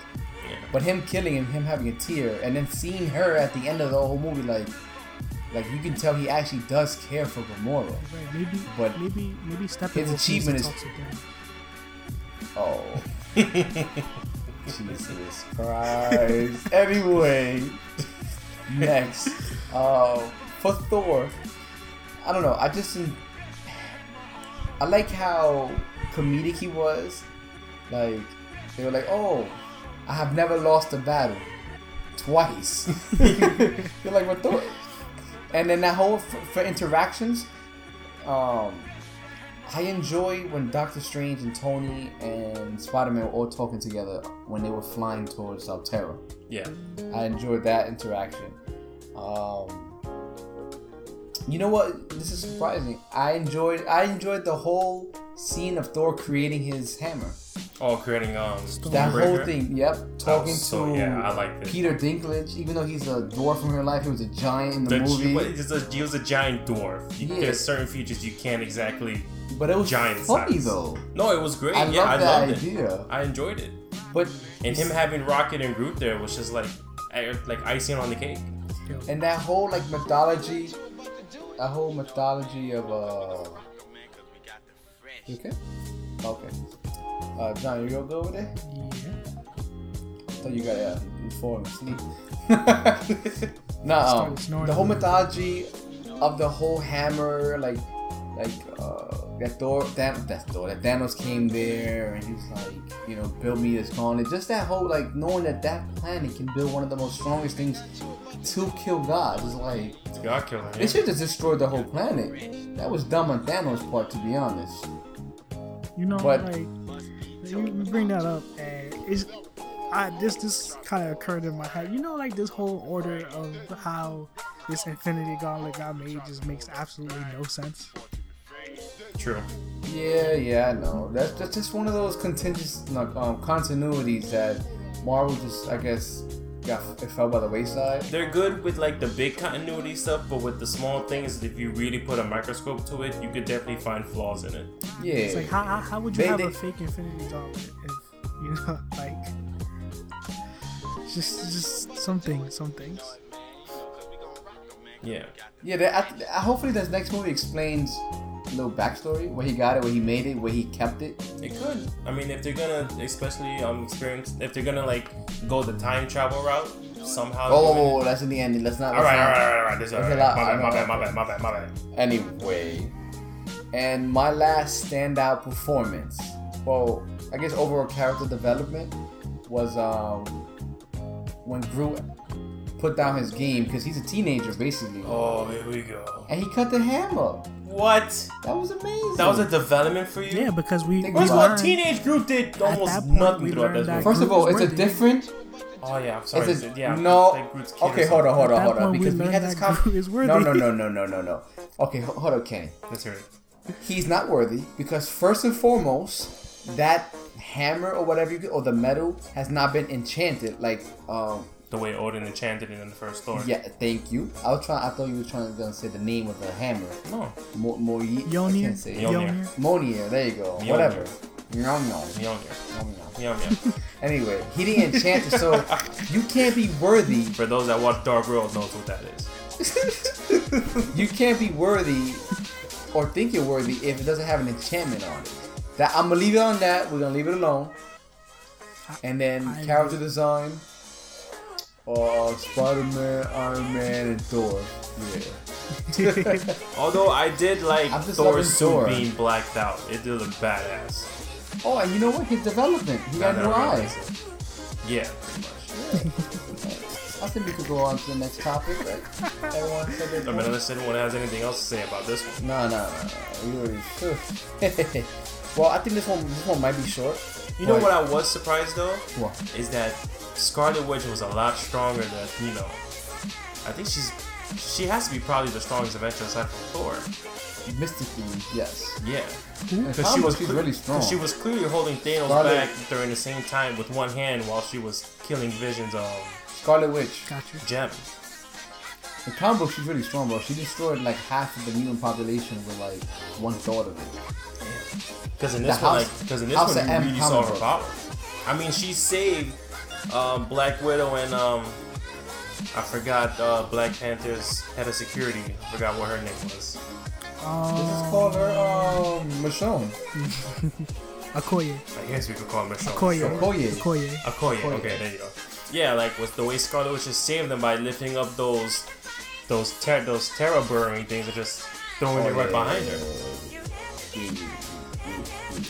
Yeah. But him killing him, him having a tear, and then seeing her at the end of the whole movie, like, like you can tell he actually does care for Gamora. Right, maybe, But maybe, maybe his achievement is- to talk. Oh, Jesus Christ. anyway, next, uh, for Thor, I don't know. I just, I like how comedic he was. Like they were like, "Oh, I have never lost a battle twice." You're like, "What Thor?" And then that whole for, for interactions, um, I enjoy when Doctor Strange and Tony and Spider Man were all talking together when they were flying towards Altera. Yeah. I enjoyed that interaction. Um, you know what? This is surprising. I enjoyed. I enjoyed the whole scene of Thor creating his hammer. Oh, creating um That whole thing. Yep. Talking so- to yeah, I like this. Peter Dinklage, even though he's a dwarf from real life, he was a giant in the, The, movie. what, he's a, he was a giant dwarf. You, Yeah. There's certain features you can't exactly. But it was giant funny size. though. No, it was great. I yeah, love I that loved it. idea. I enjoyed it. But And him having Rocket and Groot there was just like, like icing on the cake. And that whole like mythology, that whole mythology of uh. You okay? Okay. Uh, John, you gonna go over there? yeah. I thought you got uh, you falling asleep. nah, um, the whole mythology of the whole hammer, like, like uh, that Thor, that that Thor, that Thanos came there and he's like, you know, build me this gauntlet. Just that whole like knowing that that planet can build one of the most strongest things to kill gods is like It's God killer. they should have destroyed the whole planet. That was dumb on Thanos' part, to be honest. You know, But- like you you bring that up, and it's I this this kind of occurred in my head. You know, like this whole order of how this Infinity Gauntlet got made just makes absolutely no sense. True. Yeah, yeah, I know. That's, that's just one of those contingent like, um, continuities that Marvel just, I guess, got it fell by the wayside. They're good with like the big continuity stuff, but with the small things, if you really put a microscope to it, you could definitely find flaws in it. Yeah, It's like how how, how would you They- have they- a fake Infinity Gauntlet if you know like just just something some things. Yeah. Yeah, that, I, I- hopefully this next movie explains a little backstory, where he got it, where he made it, where he kept it. It could. I mean, if they're gonna, especially um, experience, if they're gonna like go the time travel route somehow. Oh, doing that's in the ending. Let's not. All let's right, all not- right, all right, all right. This is all There's a right. My bad, my bad, my bad, my bad, my bad. Anyway, and my last standout performance, well, I guess overall character development was um when Groot put down his game because he's a teenager basically, Oh, here we go. and he cut the hammer. What? That was amazing. That was a development for you? Yeah, because we, Think we First of all, teenage group did almost point, nothing throughout learned this that movie. First of all, it's a different. Oh yeah, I'm sorry. It's a, yeah, no. like Groot's kid Okay, hold on, hold on, hold on. point, we Because we, had this conversation. Groot is worthy. No, no, no, no, no, no, no. Okay, hold on, Kenny. something. Let's hear it. He's not worthy because first and foremost, that hammer or whatever you get, or the metal has not been enchanted. Like, um, The way Odin enchanted it in the first story. yeah, thank you. I was trying. I thought you were trying to say the name of the hammer. No. Mo, Mo, I Yonir. can't say it. Mjolnir. Mjolnir. There you go. Mjolnir. Whatever. Yum, yum, Mjolnir. yum, yum. Yum yum. Anyway, he didn't enchant it, so you can't be worthy. For those that watch Dark World knows what that is. You can't be worthy or think you're worthy if it doesn't have an enchantment on it. That I'm gonna leave it on that. We're gonna leave it alone. And then I- character design. Uh, Spider-Man, Iron Man, and Thor. Yeah. Although I did like I'm Thor's suit Thor. being blacked out. It did look badass. Oh, and you know what? His development. He got Now new eyes. Yeah, pretty much. I think we could go on to the next topic, right? Everyone said their I mean, unless anyone has anything else to say about this one. No, no, no, no. We well, I think this one, this one might be short. You know what I was surprised though? What? Is that Scarlet Witch was a lot stronger than, you know, I think she's, she has to be probably the strongest Avenger aside from Thor. Mystically, yes. Yeah. Because she was she's cle- really strong. 'cause She was clearly holding Thanos Scarlet- back during the same time with one hand while she was killing Vision's um, Scarlet Witch. Got you. gem. In comic book, she's really strong, bro. She destroyed like half of the mutant population with like one thought of it. Because in this The one, House- like, because in this House one, you really saw her power. I mean, she saved um, Black Widow and um, I forgot uh, Black Panther's head of security. I forgot what her name was. Um, This is called her um Michonne. Okoye. I guess we could call her Michonne. Okoye. Okoye. Okoye. Okoye. Okoye. Okay, there you go. Yeah, like with the way Scarlet Witch just saved them by lifting up those those ter- those terror burrowing things and just throwing it right behind her.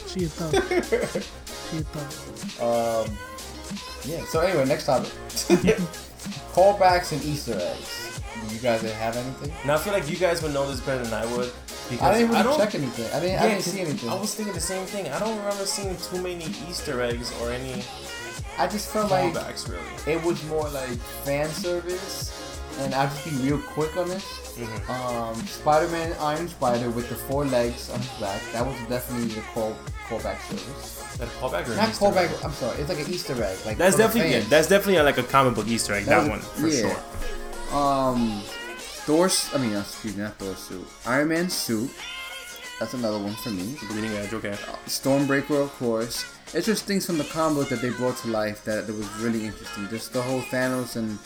She a thug. she a thug. Um, yeah. So anyway, next topic. Callbacks and Easter eggs. You guys have anything? Now I feel like you guys would know this better than I would because I didn't really don't check anything. I didn't. I didn't see anything. I was thinking the same thing. I don't remember seeing too many Easter eggs or any I just felt like callbacks really. it was more like fan service, and I'll just be real quick on this. Mhm. Um, Spider-Man Iron Spider with the four legs on his back. That was definitely the call callback service. That callback or Not callback. egg? I'm sorry. It's like an Easter egg. Like That's definitely yeah, that's definitely like a comic book Easter egg. That That, was- one for yeah. sure. Um, Thor's. I mean, uh, excuse me, not Thor's suit. Iron Man suit. That's another one for me. The Bleeding Edge. Okay. Stormbreaker, of course. It's just things from the comic book that they brought to life that, that was really interesting. Just the whole Thanos and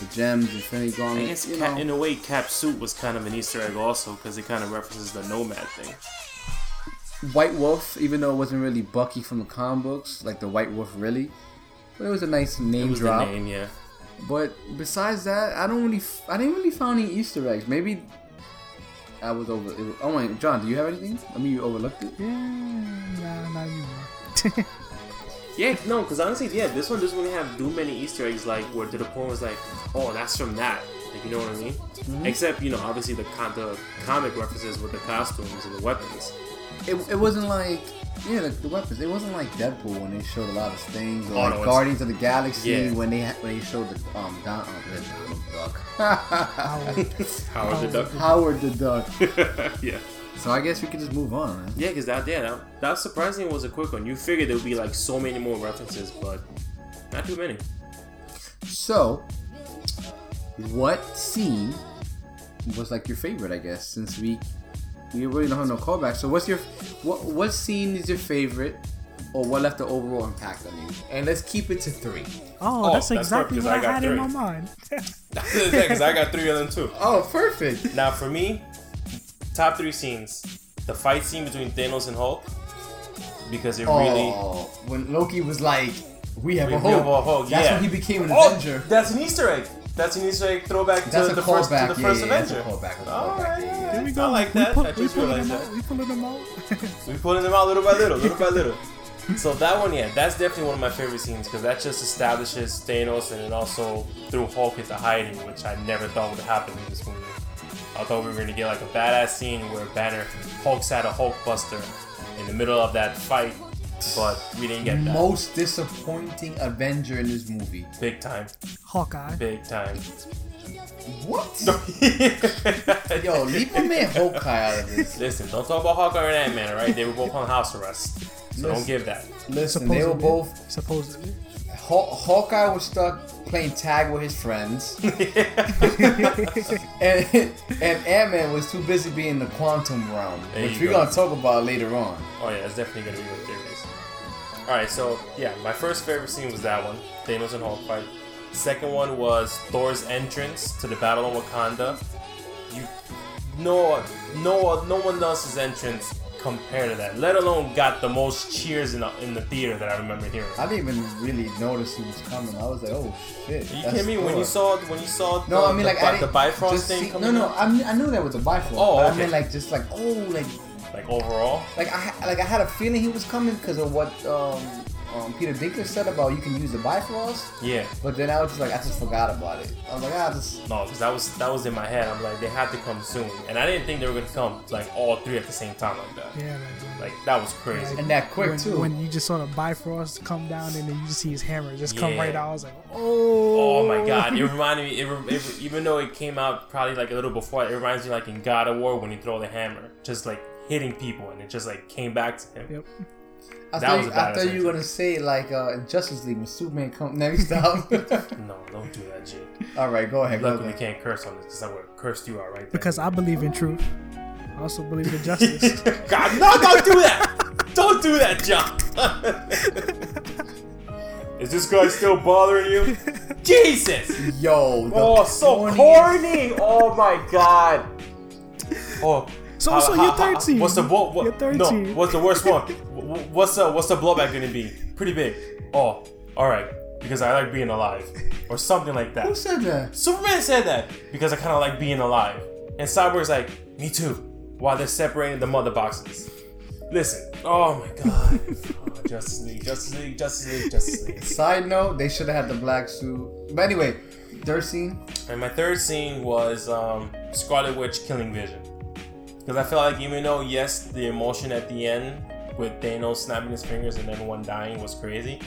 the gems, Infinity I Gauntlet. guess you Cap, know. in a way, Cap suit was kind of an Easter egg also because it kind of references the Nomad thing. White Wolf, even though it wasn't really Bucky from the comic books, like the White Wolf really, but it was a nice name It was drop. the name, yeah. But besides that, I don't really, f- I didn't really find any Easter eggs. Maybe I was over. It was, oh my, John, do you have anything? I mean, you overlooked it. Yeah, nah, not anymore. Yeah, no, because honestly, yeah, this one doesn't really have too many Easter eggs, like where to the point was like, oh, that's from that. If you know what I mean. Mm-hmm. Except, you know, obviously the con- the comic references with the costumes and the weapons. It, it wasn't like yeah the, the weapons. It wasn't like Deadpool when they showed a lot of things, or Oh, like no, Guardians of the Galaxy Yeah. when they ha- when they showed the um Don, oh, the Donald Duck Howard. Howard the Duck. Howard the Duck. yeah. So I guess we could just move on. Man. Yeah, because that, yeah, that, that surprisingly was a quick one. You figured there would be like so many more references, but not too many. So, what scene was like your favorite? I guess since we we really don't have no callback. So what's your what what scene is your favorite or what left the overall impact on you? And let's keep it to three. Oh, Oh, that's that's exactly perfect, 'cause what I I, got had in my mind. Because I got three of them too. Oh, perfect. Now for me, top three scenes: the fight scene between Thanos and Hulk, because it oh, really. Oh, when Loki was like, "We have We- a we have a Hulk, That's yeah. when he became an Oh, Avenger. that's an Easter egg. That's an Easter egg throwback to a the first to the first yeah, that's a Avenger. callback. That's a callback. Yeah, all yeah. Here we go. I like we that. I we just pulling realized them that. out. We pulling them out. We pulling them out little by little, little by little. So that one, yeah, that's definitely one of my favorite scenes because that just establishes Thanos and it also threw Hulk into hiding, which I never thought would happen in this movie. I thought we were gonna get like a badass scene where Banner Hulk's at a Hulk Buster in the middle of that fight, but we didn't get that. Most disappointing Avenger in this movie. Big time, Hawkeye. big time. What? Yo, leave my man Hawkeye out of this. Listen, don't talk about Hawkeye and Ant Man, alright? They were both on house arrest, so don't give that. Listen, they were both. Supposedly. Haw- Hawkeye was stuck playing tag with his friends, and and Ant Man was too busy being in the quantum realm, There which you we're go. gonna talk about later on. Oh yeah, that's definitely gonna be what theories. Alright, so yeah, my first favorite scene was that one, Thanos and Hulk fight. Second one was Thor's entrance to the Battle of Wakanda. You no no no one else's entrance compared to that. Let alone got the most cheers in the, in the theater that I remember hearing. I didn't even really notice he was coming. I was like, oh shit. Are you kidding me? When you saw when you saw No, the, I mean the, like Bi- I the Bifrost thing see- coming No, no, out? I, kn- I knew that was a Bifrost. Oh, but I okay. mean like just like oh like like overall. like I like I had a feeling he was coming because of what um, um, Peter Dinklage said about you can use the Bifrost. Yeah. But then I was just like I just forgot about it. I was like ah just No, because that was that was in my head. I'm like, they had to come soon, and I didn't think they were gonna come like all three at the same time like that. Yeah, like, Like that was crazy. and that quick when, too. When you just saw the Bifrost come down and then you just see his hammer just come right out, I was like, oh. Oh my god! It reminded me. It, it, even though it came out probably like a little before, it reminds me like in God of War when you throw the hammer, just like hitting people, and it just like came back to him. Yep. I that thought, was you, a I badass thought you were gonna say like uh, in Justice League when Superman come. Now you stop. No, don't do that, G. All right, go ahead. Go Luckily, we can't curse on this because I would have cursed you out right there. Because I believe in truth. I also believe in justice. God, no! Don't do that! Don't do that, John. Is this guy still bothering you? Jesus! Yo, Oh, so corny- corny! Oh my god! Oh. So- how- so how- your third how- What's the what, what, Your third no? scene. What's the worst one? Wh- wh- What's the what's the blowback gonna be? Pretty big. Oh, all right. Because I like being alive, or something like that. Who said that? Superman said that because I kind of like being alive, and Cyborg's like, me too. While they're separating the mother boxes. Listen. Oh my god. Oh, Justice League, Justice League, Justice League, Justice League. Side note: They should have had the black suit. But anyway, third scene. And my third scene was um, Scarlet Witch killing Vision. Because I feel like even though yes, the emotion at the end with Thanos snapping his fingers and everyone dying was crazy,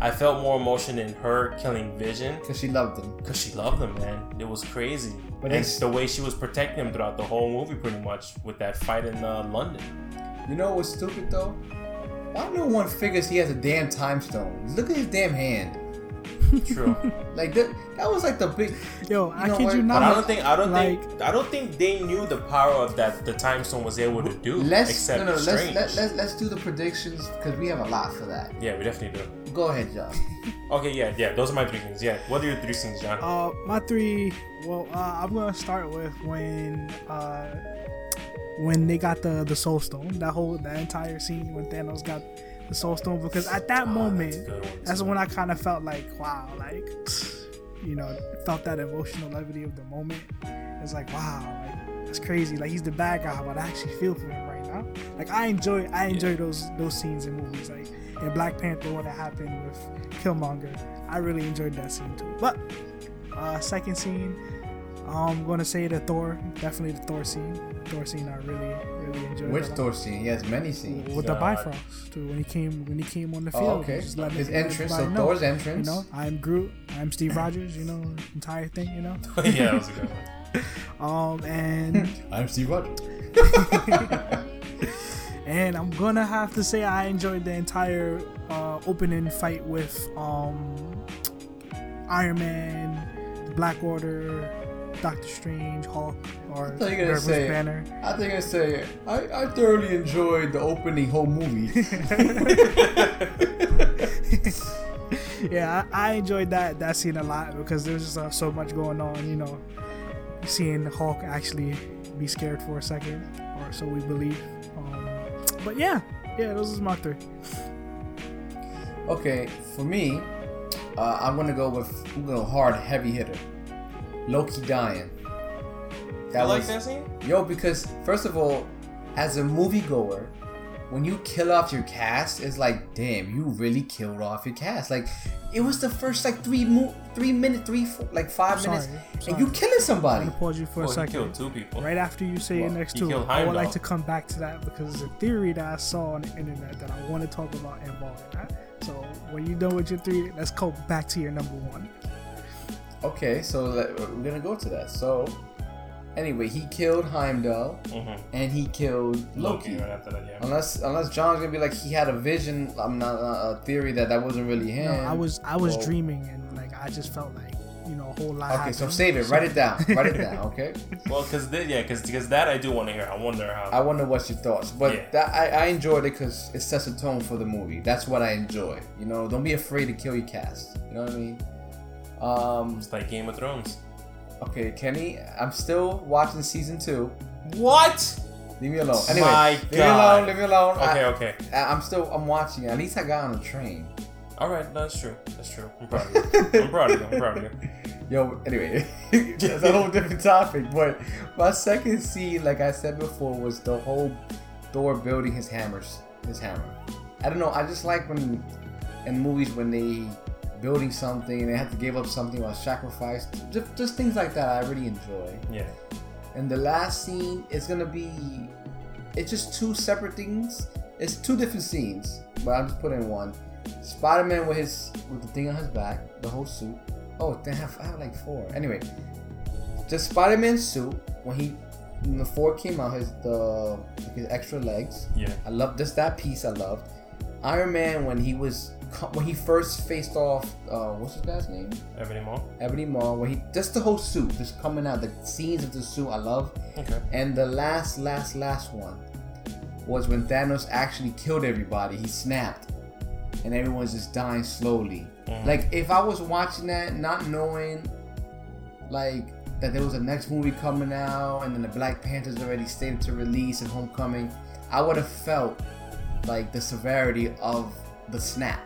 I felt more emotion in her killing Vision Because she loved him. because she loved him, man. It was crazy. But and the way she was protecting him throughout the whole movie, pretty much, with that fight in uh, London. You know what's stupid though? Why no one figures he has a damn time stone? Look at his damn hand. True. Like that. That was like the big. Yo, I know kid what? you But not. I don't think I don't like, think I don't think they knew the power of that the time stone was able to do. Let's except no no. Let's Strange. let, let, let's do the predictions because we have a lot for that. yeah, we definitely do. Go ahead, John. Okay, yeah, yeah. Those are my three things. Yeah. What are your three things, John? Uh, my three. Well, uh, I'm gonna start with when uh, when they got the the Soul Stone. That whole that entire scene when Thanos got the Soul Stone because at that Oh, moment, that's a good one, that's when I kind of felt like wow, like you know, felt that emotional levity of the moment. It's like wow, like that's crazy. Like he's the bad guy, but I actually feel for him right now. Like I enjoy I enjoy those those scenes in movies. Like in Black Panther when it happened with Killmonger, I really enjoyed that scene too. But uh, second scene, I'm gonna say the Thor, definitely the Thor scene. Thor scene I really really enjoyed. Which a. Thor scene? He has many scenes. With the God. Bifrost too, when he came when he came on the field. Oh, okay. just let His entrance. So know. Thor's entrance. You know, I'm Groot. I'm Steve Rogers. You know, entire thing. You know, yeah, that was a good one. um, and I'm Steve Rogers. and I'm gonna have to say I enjoyed the entire uh, opening fight with um, Iron Man, the Black Order, Doctor Strange, Hulk, or thought you were say- Banner. I think I say I, I thoroughly enjoyed the opening whole movie. yeah, I, I enjoyed that that scene a lot because there was just uh, so much going on. You know, seeing Hulk actually be scared for a second, or so we believe. Um, but yeah, yeah, those is my three. okay, for me, uh, I'm gonna go with I'm gonna go hard heavy hitter. Loki dying. I like that scene. Yo, because first of all, as a moviegoer, when you kill off your cast, it's like, damn, you really killed off your cast. Like, it was the first like three mo- three minutes, three four, like five Sorry, minutes, sorry. and you killing somebody. I'm somebody. gonna pause you for Well, a oh, he second. killed two people. Right after you say your next he two, I would like to come back to that because it's a theory that I saw on the internet that I want to talk about involving that. So when you're done with your three, let's go back to your number one. Okay, so let, we're gonna go to that. So, anyway, he killed Heimdall Mhm. and he killed Loki. Loki. right after that, yeah. Unless, unless John's gonna be like he had a vision. I'm not uh, a theory that that wasn't really him. No, I was I was Well, dreaming and like I just felt like you know a whole lot. Okay, so save it. Write it down. Write it down. Okay. Well, because yeah, because that I do want to hear. I wonder how. I wonder what's your thoughts, but Yeah. that I, I enjoyed it because it sets a tone for the movie. That's what I enjoy. You know, don't be afraid to kill your cast. You know what I mean? Um. it's like Game of Thrones. Okay, Kenny, I'm still watching season two. What? Leave me alone. Anyway, My leave me alone. Leave me alone. Okay, I, okay. I, I'm still. I'm watching. it. At least I got on a train. All right, that's true. That's true. I'm proud of you. I'm proud of you. I'm proud of you. Yo, anyway, that's a whole different topic. But my second scene, like I said before, was the whole Thor building his hammers, his hammer. I don't know. I just like when in movies when they building something and they have to give up something or sacrifice. Just, just things like that. I really enjoy. Yeah. And the last scene is gonna be. It's just two separate things. It's two different scenes, but I'm just putting in one. Spider-Man with his with the thing on his back, the whole suit. Oh, they have I have like four. Anyway, just Spider-Man suit when he when the four came out, his the his extra legs. Yeah. I love just that piece. I loved Iron Man when he was when he first faced off. Uh, what's his guy's name? Ebony Maw. Ebony Maw. When he just the whole suit, just coming out, the scenes of the suit. I love. Okay. And the last, last, last one was when Thanos actually killed everybody. He snapped, and everyone's just dying slowly. Mhm. Like if I was watching that, not knowing, like that there was a next movie coming out, and then the Black Panthers already stated to release and Homecoming, I would have felt like the severity of the snap.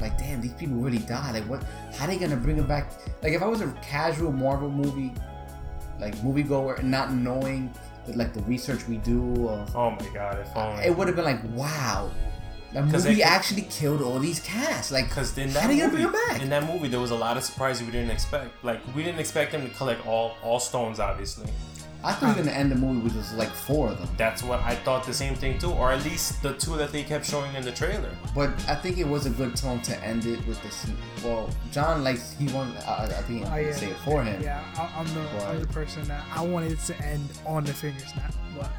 Like, damn, these people really died. Like, what? How they gonna bring them back? Like, if I was a casual Marvel movie, like moviegoer, and not knowing that, like the research we do, of, Oh my god, if only. it would have been like, wow, that movie they- actually killed all these casts. Like, Because then how that they gonna movie, bring it back? in that movie, there was a lot of surprises we didn't expect. Like we didn't expect them to collect all all stones. Obviously, I thought he was gonna end the movie with just like four of them. that's what I thought. The same thing too, or at least the two that they kept showing in the trailer. But I think it was a good tone to end it with this. Well, John likes he wanted. I, I think I'm Oh, gonna yeah. say it for him. Yeah, I, I'm the I'm the person that I wanted it to end on the finger snap, but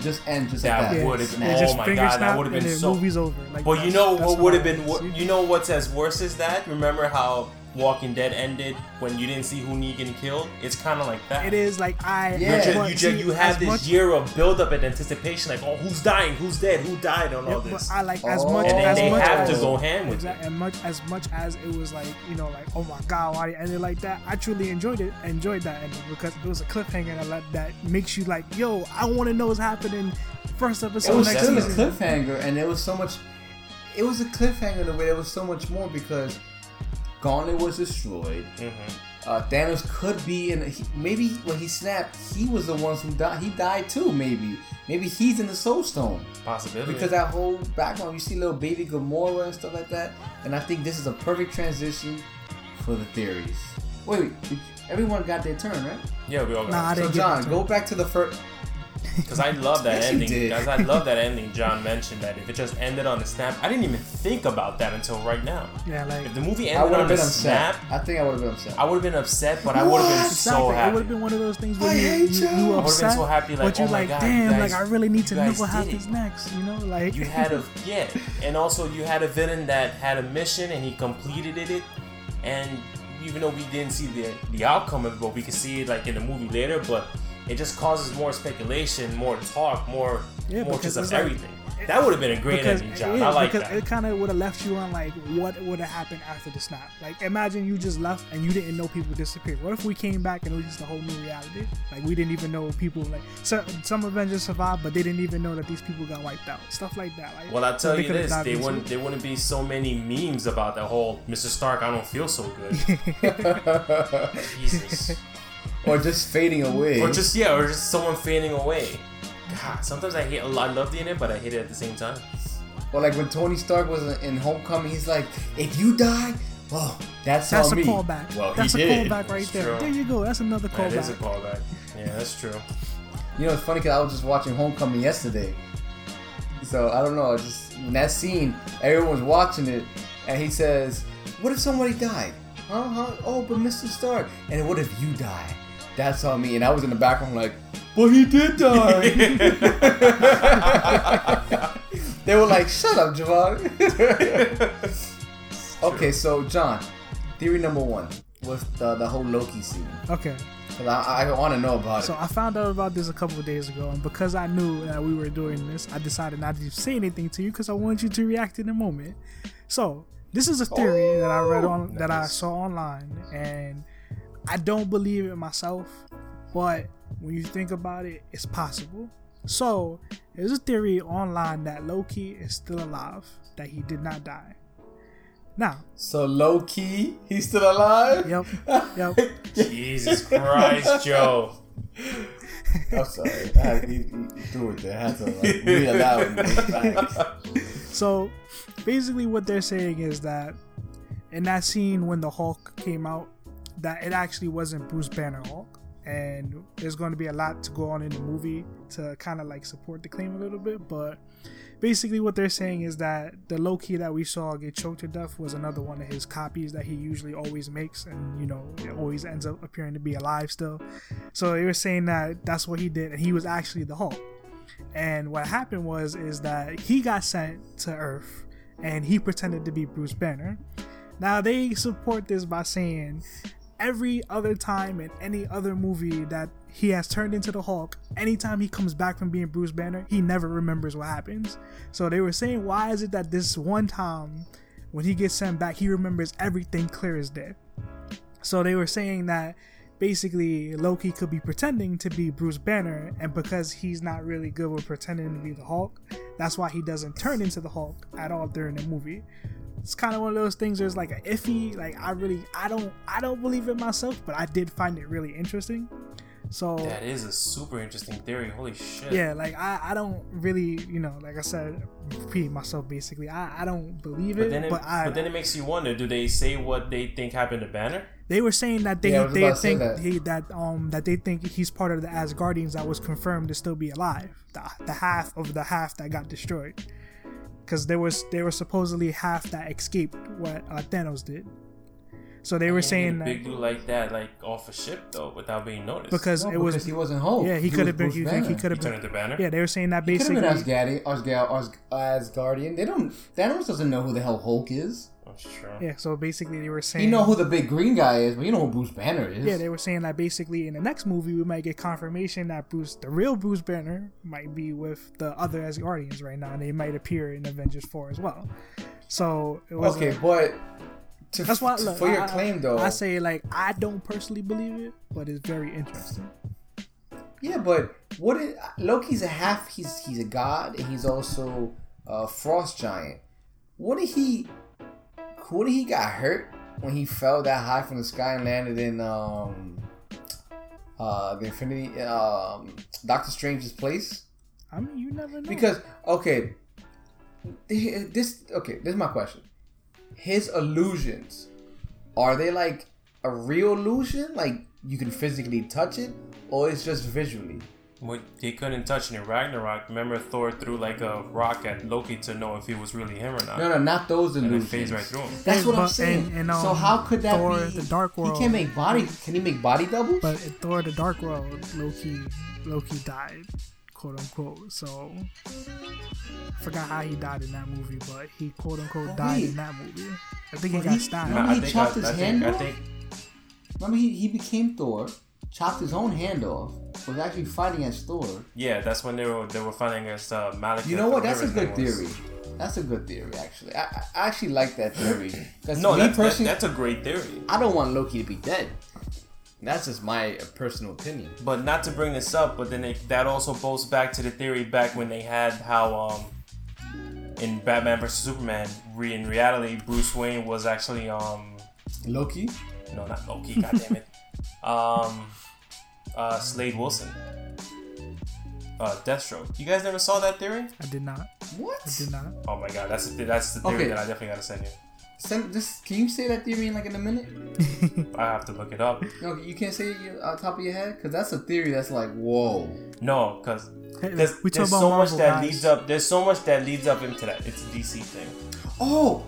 Just end just That like that. would have it's- been. it's Oh just my finger god, that would have been so. Movie's over. Like, But you know what would have been? What, you know what's as worse as that? Remember how Walking Dead ended when you didn't see who Negan killed? It's kind of like that. It is like I. Yeah. You just, you, just, you have this much- year of build up and anticipation, like, oh, who's dying, who's dead, who died, and all Yeah, this. But I like as Oh. much and then as they much have as, to go hand with exactly, it. and much as much as it was like you know like oh my god why they ended like that. I truly enjoyed it. Enjoyed that ending because it was a cliffhanger that like, that makes you like yo I want to know what's happening. First It episode was next still a season. cliffhanger, and there was so much. It was a cliffhanger in a way. There was so much more because Gauntlet was destroyed. Mhm. Uh, Thanos could be in. He, maybe when he snapped, he was the ones who died. He died too. Maybe. Maybe he's in the Soul Stone Possibility. because that whole background. You see little baby Gamora and stuff like that. And I think this is a perfect transition for the theories. Wait, wait everyone got their turn, right? yeah, we all Nah, I got it. So didn't get John, my turn. go back to the first. Because I love that Yes, ending. did. Because I love that ending. John mentioned that if it just ended on a snap, I didn't even think about that until right now. Yeah, like If the movie ended would on have the upset. snap, I think I would have been upset. I would have been upset, but I would have been What? so exactly. It would have been one of those things where I you, hate you, you. you I were would've been upset, so happy, like, but you're oh like, God, you damn, guys- like I really need to know what happens it. next. You know, like you had a yeah, and also you had a villain that had a mission and he completed it, and even though we didn't see the the outcome of it, but we could see it like in the movie later. But it just causes more speculation, more talk, more Yeah, more just of like- everything. that would have been a great because ending, John. yeah, I like because that. it kind of would have left you on like what would have happened after the snap. Like imagine you just left and you didn't know people disappeared. What if we came back and it was just a whole new reality? Like we didn't even know people like so, some Avengers survived, but they didn't even know that these people got wiped out. Stuff like that. Like Well, I tell you this, they wouldn't there wouldn't be so many memes about the whole Mr. Stark. I don't feel so good. Jesus. Or just fading away. or just yeah, or just someone fading away. God, sometimes I hate. I love the it, but I hate it at the same time. Or like when Tony Stark was in Homecoming, he's like, "If you die, well, that's, That's on a me." callback. Well, that's a he did. callback right It's there. true. There you go. That's another callback. That is a callback. callback. Yeah, that's true. You know, it's funny because I was just watching Homecoming yesterday. So I don't know. Just in that scene, everyone's watching it, and he says, "What if somebody died? Huh? huh? Oh, but Mr. Stark. And what if you die? That's on me." And I was in the background like, "But he did die." they were like, "Shut up, Javon." okay, so John, theory number one with the, the whole Loki scene. Okay. 'Cause I, I want to know about So it. I found out about this a couple of days ago, and because I knew that we were doing this, I decided not to say anything to you because I want you to react in a moment. So this is a theory oh, that I read on that I saw online, and I don't believe it myself, but when you think about it, it's possible. So there's a theory online that Loki is still alive, that he did not die. Now, So Loki, he's still alive. yep, yep. Jesus Christ, Joe. I'm sorry. I had, he, he threw it there. I had to like read aloud. and make facts. So basically, what they're saying is that in that scene when the Hulk came out, that it actually wasn't Bruce Banner Hulk, and there's going to be a lot to go on in the movie to kind of like support the claim a little bit. But basically, what they're saying is that the Loki that we saw get choked to death was another one of his copies that he usually always makes, and you know, it always ends up appearing to be alive still. So they were saying that that's what he did, and he was actually the Hulk. And what happened was is that he got sent to Earth and he pretended to be Bruce Banner. Now they support this by saying every other time in any other movie that he has turned into the Hulk, anytime he comes back from being Bruce Banner, he never remembers what happens. So they were saying, why is it that this one time when he gets sent back, he remembers everything clear as day? So they were saying that basically Loki could be pretending to be Bruce Banner, and because he's not really good with pretending to be the Hulk, that's why he doesn't turn into the Hulk at all during the movie. It's kind of one of those things. There's like an iffy. Like I really, I don't, I don't believe it myself, but I did find it really interesting. So That is a super interesting theory. Holy shit. yeah, like I, I don't really, you know, like I said, repeat myself basically. I, I don't believe But it, then, it, but I, but then it makes you wonder: Do they say what they think happened to Banner? They were saying that they Yeah, they about to say think that. he that um that they think he's part of the Asgardians that was confirmed to still be alive. The, the half of the half that got destroyed. Because there was there was supposedly half that escaped what uh, Thanos did. So they were saying that big dude like that, like off a ship though, without being noticed. because No, it was he wasn't home. yeah he was could have been Bruce he, he could he have turned been into Banner. yeah they were saying that He could basically have been Asgardian, Asgard, Asgardian. They don't. Thanos doesn't know who the hell Hulk is. That's true. yeah so basically they were saying You know who the big green guy is, but you know who Bruce Banner is. Yeah, they were saying that basically in the next movie we might get confirmation that Bruce, the real Bruce Banner, might be with the other Asgardians right now, and they might appear in Avengers Four as well. So it was okay, but to, That's why look, for your I- claim though. I say like I don't personally believe it, but it's very interesting. Yeah, but what is Loki's a half? He's he's a god, and he's also a frost giant. What did he? What did he got hurt when he fell that high from the sky and landed in um uh the Infinity um Doctor Strange's place? I mean, you never know. Because okay, this okay. This is my question. His illusions are they like a real illusion? Like you can physically touch it, or it's just visually? What they couldn't touch in Ragnarok. Remember, Thor threw like a rock at Loki to know if he was really him or not. No, no, not those and it illusions. phased right through him. That's Hey, what I'm saying. and- and, so um, how could that Thor, be? the Dark World- He can't make body. Can he make body doubles? but in Thor: The Dark World, Loki, Loki died, quote unquote. So I forgot how he died in that movie, but he quote unquote died wait. in that movie. I think he But got stabbed. no, I he think chopped I, his I hand think, off? I think Remember, he, he became Thor, chopped his own hand off, was actually fighting as Thor. Yeah, that's when they were they were fighting against uh, Malekith. You know what? That's a good theory. That's a good theory, actually. I, I actually like that theory. No, that's, that, that's a great theory. I don't want Loki to be dead. That's just my personal opinion. But not to bring this up, but then that also goes back to the theory back when they had how um in Batman vs Superman, re, in reality, Bruce Wayne was actually um Loki? no not Loki, god damn it, um uh Slade Wilson, uh Deathstroke. You guys never saw that theory? I did not. What? I did not. Oh my god, that's the, that's the theory Okay. that I definitely gotta send you. Send this. Can you say that theory in like in a minute? I have to look it up. No, you can't say it on top of your head because that's a theory that's like whoa. No, because there's, we there's about so much Marvel, that guys. leads up. There's so much that leads up into that. It's a DC thing. Oh,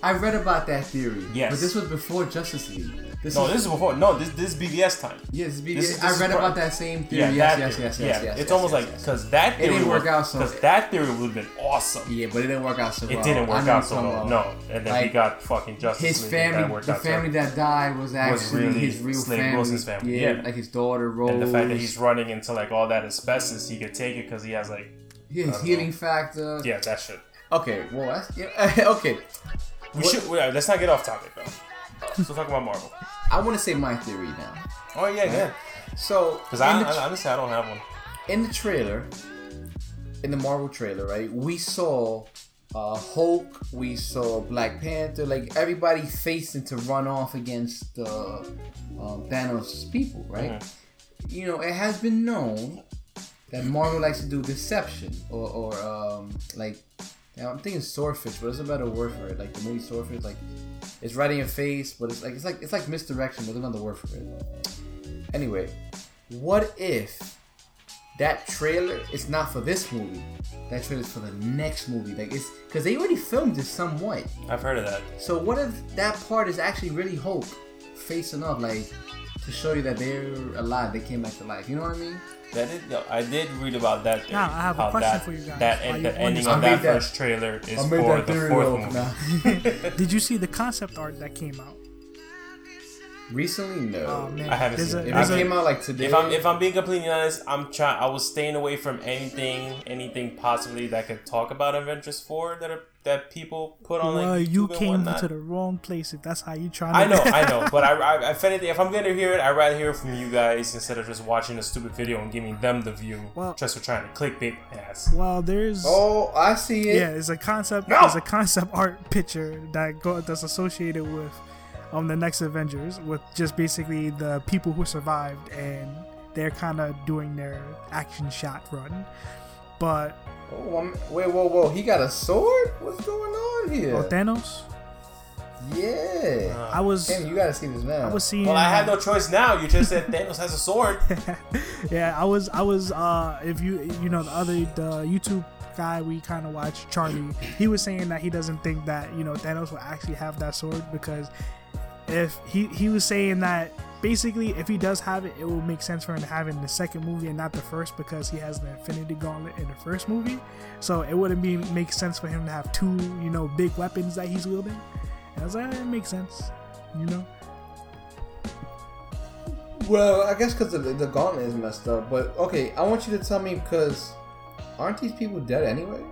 I read about that theory. Yes. but this was before Justice League. This No, is, this is before. No, this this is BVS time. yes, BVS. this is- this I read about that same theory. Yeah, yes, yes, theory. yes, yeah, yes, yes. it's yes, almost yes, like yes. because that theory it didn't work was- out so- Because that theory would have been awesome. Yeah, but it didn't work out so well. It didn't I work know out so well. No, and then he got fucking Justice His family, the family terrible. that died was actually really his real Slade family. Wilson's family, Yeah, yeah. like his daughter Rose. and the fact that he's running into like all that asbestos, he could take it because he has like his don't healing factor. yeah that shit. Okay, well that's yeah, okay. We What- should. let's not get off topic though. Let's talk about Marvel. I want to say my theory now. Oh yeah, yeah. So Because in I, the, I honestly I don't have one. in the trailer, in the Marvel trailer, right, we saw uh, Hulk, we saw Black Panther, like everybody facing to run off against the uh, Thanos' people, right? Mm-hmm. You know, it has been known that Marvel likes to do deception or, or um, like now I'm thinking swordfish, but there's a better word for it. Like the movie Swordfish, like it's right in your face, but it's like it's like it's like misdirection. There's another word for it. Anyway, what if that trailer is not for this movie? That trailer is for the next movie. Like it's because they already filmed it somewhat. I've heard of that. So what if that part is actually really Hope facing up, like to show you that they're alive, they came back to life. You know what I mean? That is, yo, I did read about that. Theory, Now, I have a question that, for you guys That while and you the ending of that that- first trailer is for the fourth movie. Did you see the concept art that came out? Recently, no. Oh man, I haven't there's seen a, it. If there's it a- came out like today, If I'm if I'm being completely honest, I'm trying. I was staying away from anything anything possibly that could talk about Avengers four that are, that people put on like well, YouTube you came to the wrong place if that's how you trying. To I know, I know, but I, I, if anything, if I'm gonna hear it, I'd rather hear it from you guys instead of just watching a stupid video and giving them the view Well- just for trying to clickbait my ass. well, there's oh, I see it. yeah, it's a concept. No! There's a concept art picture that go that's associated with um the next Avengers with just basically the people who survived and they're kind of doing their action shot run. But Oh, wait, whoa, whoa! He got a sword? What's going on here? well, Thanos, yeah. I was Damn, you gotta see this now. I was seeing. Well, I had uh, no choice now. You just said Thanos has a sword. yeah, I was, I was, uh, if you, you know, the other, the YouTube guy we kind of watch, Charlie, he was saying that he doesn't think that, you know, Thanos will actually have that sword because if he, he was saying that basically if he does have it, it will make sense for him to have it in the second movie and not the first because he has the Infinity Gauntlet in the first movie. So it wouldn't be make sense for him to have two, you know, big weapons that he's wielding. And I was like, eh, it makes sense, you know. Well, I guess because the, the gauntlet is messed up. But okay, I want you to tell me because aren't these people dead anyway?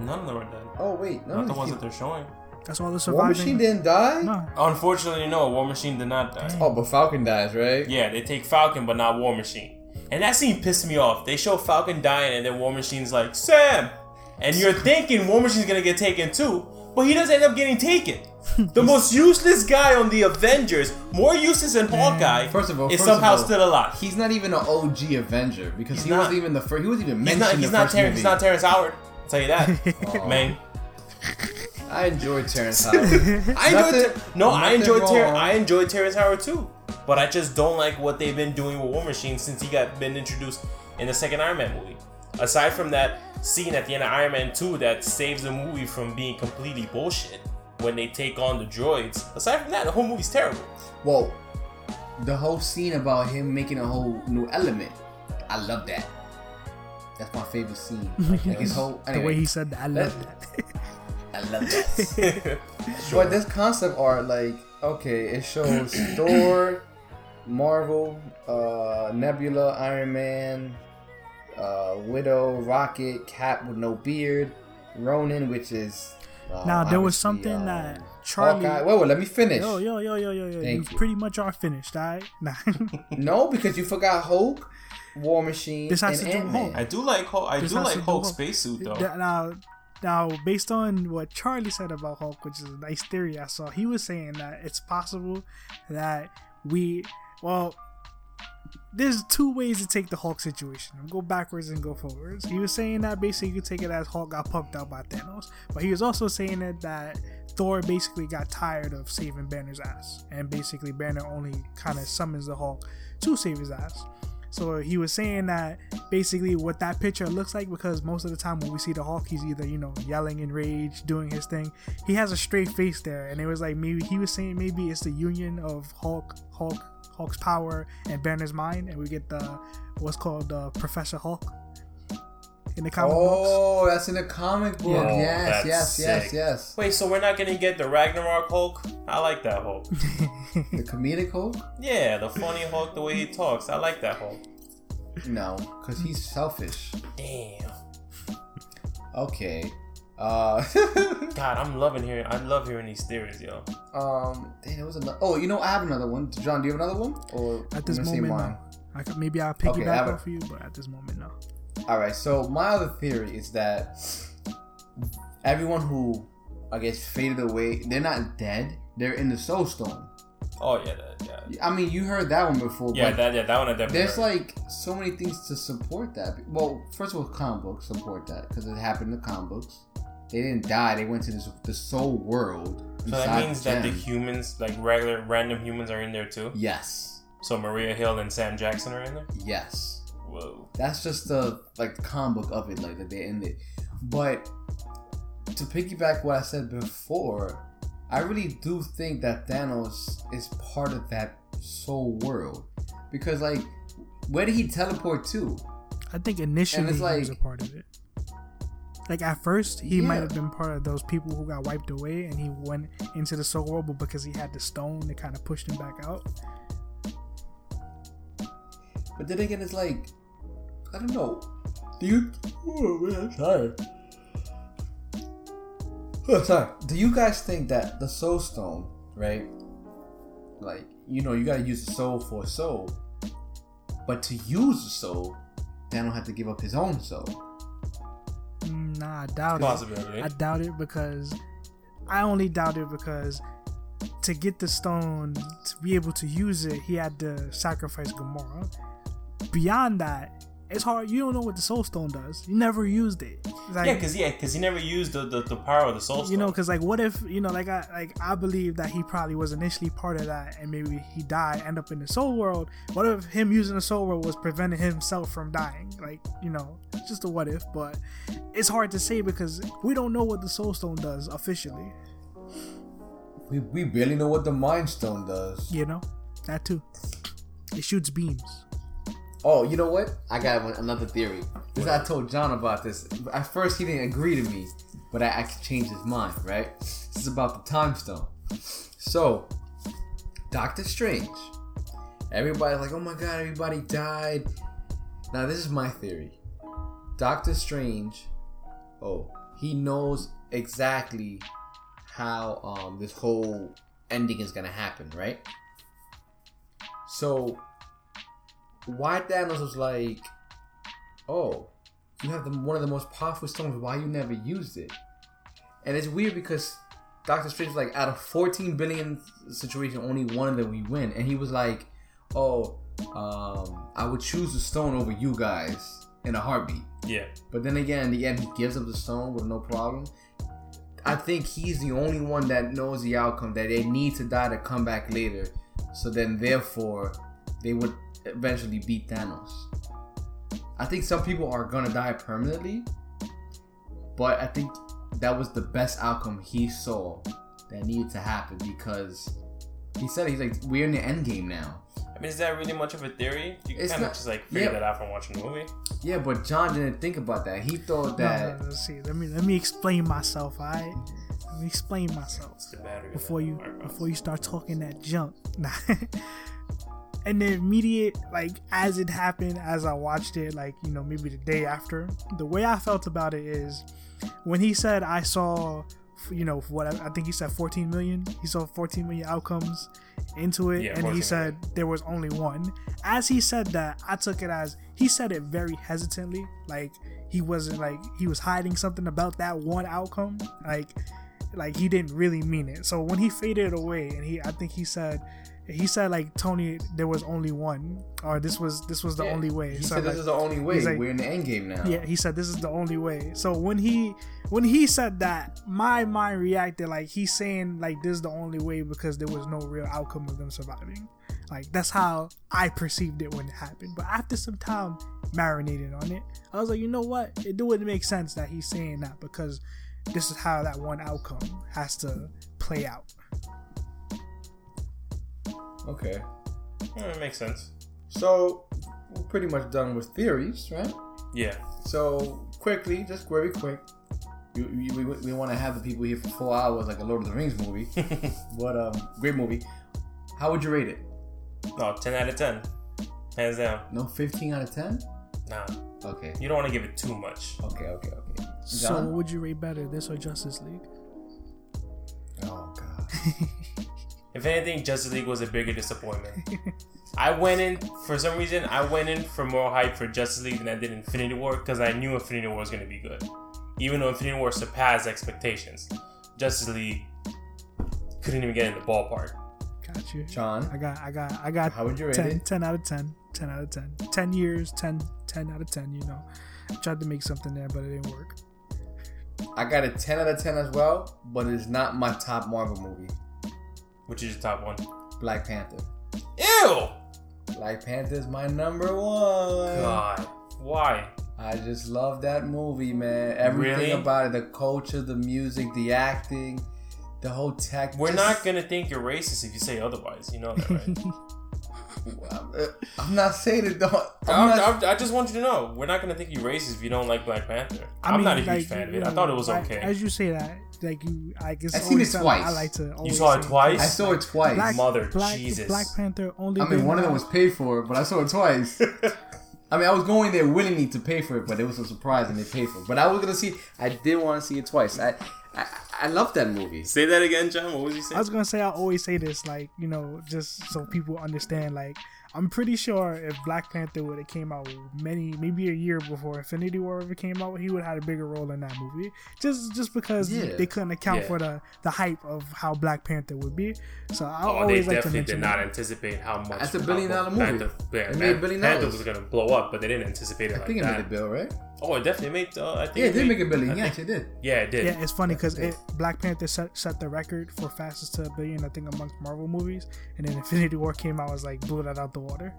None of them are dead. Oh wait, none Not of the these ones that they're showing. That's all the War. Machine didn't die. No, Unfortunately, no. War Machine did not die. Oh, but Falcon dies, right? Yeah, they take Falcon, but not War Machine. And that scene pissed me off. They show Falcon dying, and then War Machine's like, Sam! And you're thinking War Machine's gonna get taken too, but he doesn't end up getting taken. The most useless guy on the Avengers, more useless than Hawkeye, First of all, is first of somehow all, still alive. He's not even an OG Avenger because He's he not. wasn't even the first. He wasn't even He's mentioned not. in He's the not. first Terrence. movie. He's not Terrence Howard. I'll tell you that, man. I enjoyed Terrence Howard. I enjoyed. Nothing- Ter- no, I enjoyed. Ter- I enjoyed Terrence Howard too. But I just don't like what they've been doing with War Machine since he got been introduced in the second Iron Man movie. Aside from that scene at the end of Iron Man 2 that saves the movie from being completely bullshit when they take on the droids. Aside from that, the whole movie's terrible. well, the whole scene about him making a whole new element, I love that. That's my favorite scene. Like his whole. the way he said that, I love that. I love that. But this concept art, like, okay, it shows Thor, Marvel, uh, Nebula, Iron Man, uh, Widow, Rocket, Cap with no beard, Ronin, which is. Uh, now there was something um, that Charlie. Hawkeye. Wait, wait, let me finish. Yo, yo, yo, yo, yo, yo. Thank you you. pretty much are finished, alright? Nah. No, because you forgot Hulk, War Machine, This has and to do Ant-Man. Hulk. I do like Hulk. I This do like to do Hulk's with- spacesuit though. Now, now, based on what Charlie said about Hulk, which is a nice theory I saw, he was saying that it's possible that we, well, there's two ways to take the Hulk situation. Go backwards and go forwards. He was saying that basically you could take it as Hulk got punked out by Thanos, but he was also saying that that Thor basically got tired of saving Banner's ass, and basically Banner only kind of summons the Hulk to save his ass. So he was saying that basically what that picture looks like because most of the time when we see the Hulk, he's either you know yelling in rage, doing his thing. He has a straight face there, and it was like maybe he was saying maybe it's the union of Hulk, Hulk, Hulk's power and Banner's mind, and we get the what's called uh, Professor Hulk in the comic books. Oh, that's in the comic book. Yeah. Oh, yes, yes, yes, sick. yes. Wait, so we're not gonna get the Ragnarok Hulk? I like that Hulk. The comedic Hulk? Yeah, the funny Hulk, the way he talks. I like that Hulk. No, because he's selfish. Damn. Okay. Uh, God, I'm loving hearing. I love hearing these theories, yo. um, dang, there was another. Oh, you know, I have another one. John, do you have another one? Or At this I'm gonna say moment, no. I could, maybe I'll pick Okay, you back have a- off of you, but at this moment, no. All right. So my other theory is that everyone who, I guess, faded away, they're not dead. They're in the Soul Stone. Oh yeah, that, yeah. I mean, you heard that one before. Yeah, but that yeah, that one I definitely. There's heard. like so many things to support that. Well, first of all, comic books support that because it happened in the comic books. They didn't die. They went to this the soul world. so that means that the humans, like regular random humans, are in there too. yes, So Maria Hill and Sam Jackson are in there. yes. Whoa. That's just the like the comic book of it, like that they ended. But to piggyback what I said before, I really do think that Thanos is part of that soul world because like where did he teleport to? I think initially it's he was a part of it. Like at first, he might have been part of those people who got wiped away, and he went into the soul world, but because he had the stone, it kind of pushed him back out. But then again, it's like I don't know. Do you? Oh man, sorry. Oh, sorry. Do you guys think that the Soul Stone, right? Like you know, you gotta use the soul for a soul, but to use the soul, Thanos had to give up his own soul. Mm, Nah, I doubt it. Possibility. I doubt it because I only doubt it because to get the stone to be able to use it, he had to sacrifice Gamora. Beyond that, it's hard. You don't know what the Soul Stone does. You never used it. Like, yeah, cause yeah, cause he never used the, the, the power of the soul stone. you know because like what if you know like i like i believe that he probably was initially part of that and maybe he died end up in the soul world what if him using the soul world was preventing himself from dying like you know just a what if but it's hard to say because we don't know what the soul stone does officially We, we barely know what the Mind Stone does. you know that too it shoots beams Oh, you know what? I got one, another theory. Because I told John about this. At first, he didn't agree to me, but I, I changed his mind. Right? This is about the Time Stone. So, Doctor Strange. Everybody's like, "Oh my God, everybody died." Now, this is my theory. Doctor Strange. Oh, he knows exactly how um this whole ending is gonna happen, right? So why Thanos was like, "Oh, you have the, one of the most powerful stones. Why you never used it?" And it's weird because Doctor Strange was like, out of 14 billion situation, only one of them we win, and he was like, "Oh, um, I would choose the stone over you guys in a heartbeat." yeah, But then again, in the end, he gives up the stone with no problem. I think he's the only one that knows the outcome that they need to die to come back later. So then, therefore, they would eventually beat Thanos. I think some people are gonna die permanently, but I think that was the best outcome he saw that needed to happen because he said he's like we're in the end game now. I mean, is that really much of a theory? You It's kind of not- just like figure yeah. that out from watching the movie. Yeah, but John didn't think about that. He thought that no, let's see let me let me explain myself all right let me explain myself It's the battery. before you before you start talking that junk. Nah. And the immediate like as it happened as i watched it like you know maybe the day after the way i felt about it is when he said i saw you know what i think he said 14 million he saw 14 million outcomes into it Yeah, and he said there was only one. As he said that i took it as he said it very hesitantly like he wasn't like he was hiding something about that one outcome like like he didn't really mean it. So when he faded away and he i think he said he said like Tony, there was only one, or this was this was the Yeah. only way. He So, said like, this is the only way. like- We're in the end game now. yeah, he said this is the only way. So when he when he said that, my mind reacted like he's saying like this is the only way because there was no real outcome of them surviving. Like that's how I perceived it when it happened. But after some time marinating on it, I was like, you know what? It wouldn't make sense that he's saying that because this is how that one outcome has to play out. Okay. Yeah, it makes sense. So we're pretty much done with theories, right? Yeah. So quickly, just very quick. We, we, we, we want to have the people here for four hours, like a Lord of the Rings movie. but um, great movie. How would you rate it? No, 10 out of 10. Hands down. No, fifteen out of ten. Nah. Okay. You don't want to give it too much. Okay. Okay. Okay. So John? what would you rate better, this or Justice League? oh God. If anything, Justice League was a bigger disappointment. I went in, for some reason, I went in for more hype for Justice League than I did Infinity War because I knew Infinity War was going to be good. Even though Infinity War surpassed expectations, Justice League couldn't even get in the ballpark. Got you. John. I got, I got, I got How would you rate 10, it? 10 out of 10. 10 out of 10. 10 years, 10, 10 out of 10, you know. I tried to make something there, but it didn't work. I got a ten out of ten as well, but it's not my top Marvel movie. Which is your top one? Black Panther. Ew! Black Panther is my number one. God. Why? I just love that movie, man. Everything Really? about it the culture, the music, the acting, the whole tech. We're just- not going to think you're racist if you say otherwise. You know that, right? I'm, not saying it, though. I'm I'm- not, I'm- just want you to know, we're not going to think you're racist if you don't like Black Panther. I I'm mean, not a huge like, fan of it. I thought it was like, okay. As you say that, like you, I guess I've seen it twice. I like to. always saw it say- twice? I saw it twice. Black, Mother Black, Jesus. Black Panther only. I mean, been one of them was paid for, but I saw it twice. I mean, I was going there willingly to pay for it, but it was a surprise and they paid for it. But I was gonna see. I did want to see it twice. I, I, I love that movie. Say that again, John. What was he saying I was gonna say I always say this, like you know, just so people understand. Like I'm pretty sure if Black Panther would have came out many, maybe a year before Infinity War ever came out, he would have had a bigger role in that movie. Just just because Yeah. they couldn't account Yeah. for the the hype of how Black Panther would be. So I Oh, they always like to definitely did not that. anticipate how much. That's a billion dollar movie. Panther, yeah, It made a Man- billion Panther dollars. was gonna blow up, but they didn't anticipate it I like think it that. made a bill, right? Oh, it definitely made. Uh, I think Yeah, it did made- make a billion. I Yeah, think- it did. yeah, it did. Yeah, it's funny because it Black Panther set, set the record for fastest to a billion, I think, amongst Marvel movies, and then Infinity War came out, was like blew that out the water.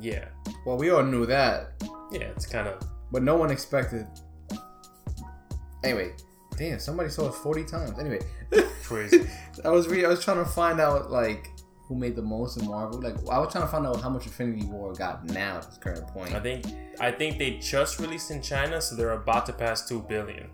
yeah, Well, we all knew that, yeah. It's kind of but no one expected. Anyway, damn, somebody saw it forty times. Anyway, crazy. I was re- I was trying to find out like who made the most in Marvel. Like I was trying to find out how much Infinity War got now at this current point. I think. I think they just released in China, so they're about to pass two billion.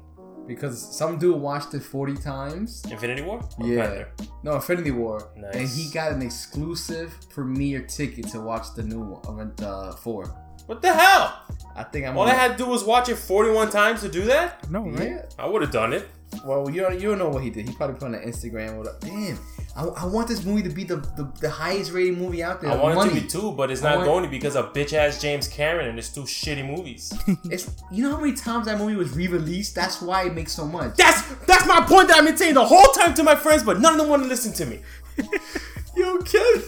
because some dude watched it forty times. Infinity War. Or Yeah. Panther? No, Infinity War, Nice. and he got an exclusive premiere ticket to watch the new one, uh, four. What the hell? I think I'm. All on- I had to do was watch it forty-one times to do that. No, right? Yeah. I would have done it. Well, you don't, you don't know what he did. He probably put on Instagram. With Damn, I, I want this movie to be the, the, the highest rated movie out there. I want Money. it to be two, but it's not want- going to because of bitch ass James Cameron and it's two shitty movies. It's you know how many times that movie was re-released. That's why it makes so much. that's that's my point that I've been saying the whole time to my friends, but none of them want to listen to me. Yo, Kevin.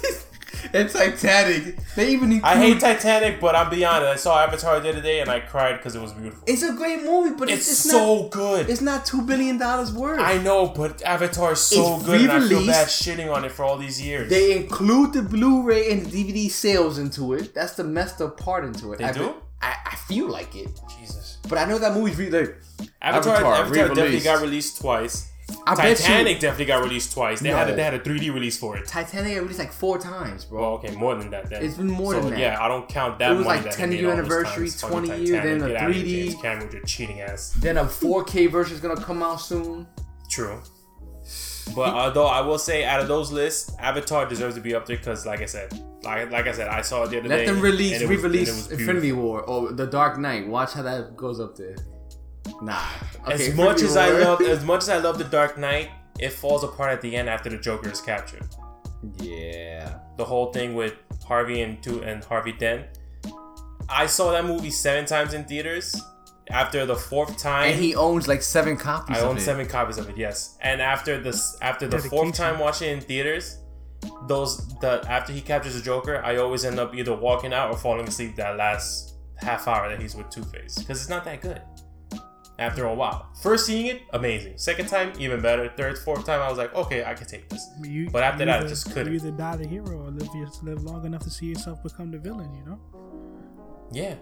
and Titanic. They even include. I hate Titanic, but I'm beyond it. I saw Avatar the other day and I cried because it was beautiful. It's a great movie, but it's, It's it's so not. good. It's not two billion dollars worth. I know, but Avatar is so It's good, and I feel bad shitting on it for all these years. They include the Blu-ray and the DVD sales into it. That's the messed up part into it. They I, do? I, I feel like it, Jesus. but I know that movie's really. Like, Avatar, Avatar, Avatar, definitely got released twice. I Titanic you definitely got released twice. They had a, they had a 3D release for it. Titanic got released like four times, bro. Well, okay, more than that. Then It's been more so, than that. Yeah, I don't count that. It was like 10 year made all those anniversary, 20 year, Titanic, then a get outta here, 3D. James Cameron your cheating ass. Then a 4K version is gonna come out soon. True. But uh, although I will say, out of those lists, Avatar deserves to be up there because, like I said, like, like I said, I saw it the other Let day. them release, and it was- and it re-release Infinity. War or The Dark Knight. Watch how that goes up there. Nah. Okay, as much as I love, as much as I love the Dark Knight, it falls apart at the end after the Joker is captured. yeah. The whole thing with Harvey and two and Harvey Dent. I saw that movie seven times in theaters. After the fourth time, And he owns like seven copies. I own seven copies of it. Yes, and after this, after the fourth time watching in theaters, those the after he captures the Joker, I always end up either walking out or falling asleep that last half hour that he's with Two Face because it's not that good. After a while, first seeing it, amazing. Second time, even better. Third, fourth time, I was like, okay, I can take this. You, But after you that, I just couldn't. You either die the hero or live your, live long enough to see yourself become the villain. You know. Yeah,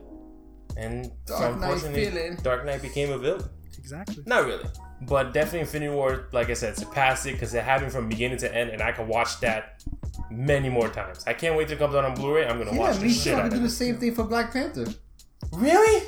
and Dark Knight unfortunately, feeling. Dark Knight became a villain. Exactly. Not really. But definitely Infinity War, like I said, surpassed it because it happened from beginning to end, and I can watch that many more times. I can't wait till it comes out on Blu-ray. I'm gonna Yeah, watch me the too. shit I out could do the same thing for Black Panther. Really?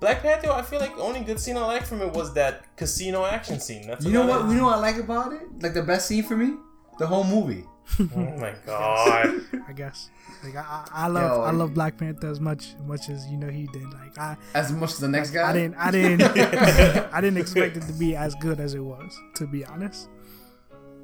Black Panther, I feel like the only good scene I liked from it was that casino action scene. That's You know what? You know what I like about it? Like the best scene for me, the whole movie. Oh my god. I guess. Like I, I, I love Yo, I love Black Panther as much much as you know he did. Like I As much as the next guy. I didn't I didn't I didn't expect it to be as good as it was. To be honest.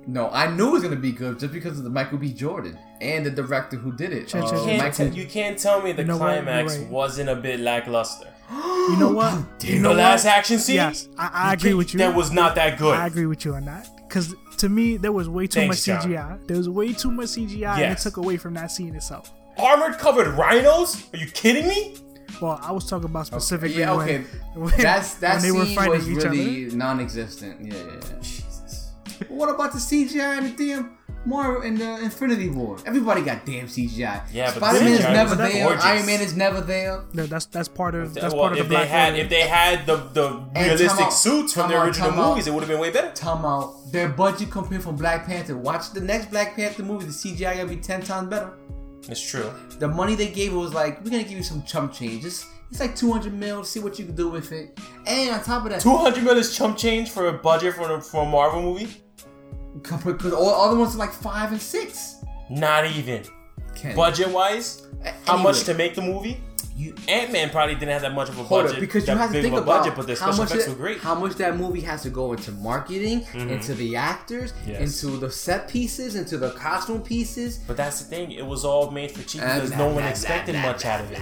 No, I knew it was gonna be good just because of the Michael B. Jordan and the director who did it. Sure, Uh, You can't, Michael- te- you can't tell me the You know climax right. wasn't a bit lackluster. You know what? You know the last what? action scene? Yes, I, I agree with you. That was not that good. I agree with you on that. Because to me, there was way too Thanks, much John. CGI. There was way too much CGI, and it took away from that scene itself. Armored covered rhinos? Are you kidding me? Well, I was talking about specifically yeah, okay. when, when, That's that when they were scene fighting was each really non-existent. Yeah, yeah, yeah. Jesus. What about the CGI and the damn Marvel in the Infinity War? Everybody got damn CGI. Yeah, but Spider Man is never there. gorgeous. Iron Man is never there. No, that's that's part of that's well, part of if the they Black had Widow. if they had the the And realistic out, suits from the original out. movies, it would have been way better. Talking out their budget compared from Black Panther. Watch the next Black Panther movie. The CGI gotta be ten times better. It's true. The money they gave was like, we're gonna give you some chump change. It's, it's like 200 mil. See what you can do with it. And on top of that, 200 mil is chump change for a budget for a, for a Marvel movie. Because all the other ones are like five and six. Not even budget wise. A- How much to make the movie? You, Ant Man probably didn't have that much of a budget. because you have to think of a about budget, but the how special much effects it- were great. how much that movie has to go into marketing, mm-hmm. into the actors, Yes. into the set pieces, into the costume pieces. But that's the thing; it was all made for cheap because no one expected blah, much blah, out of it,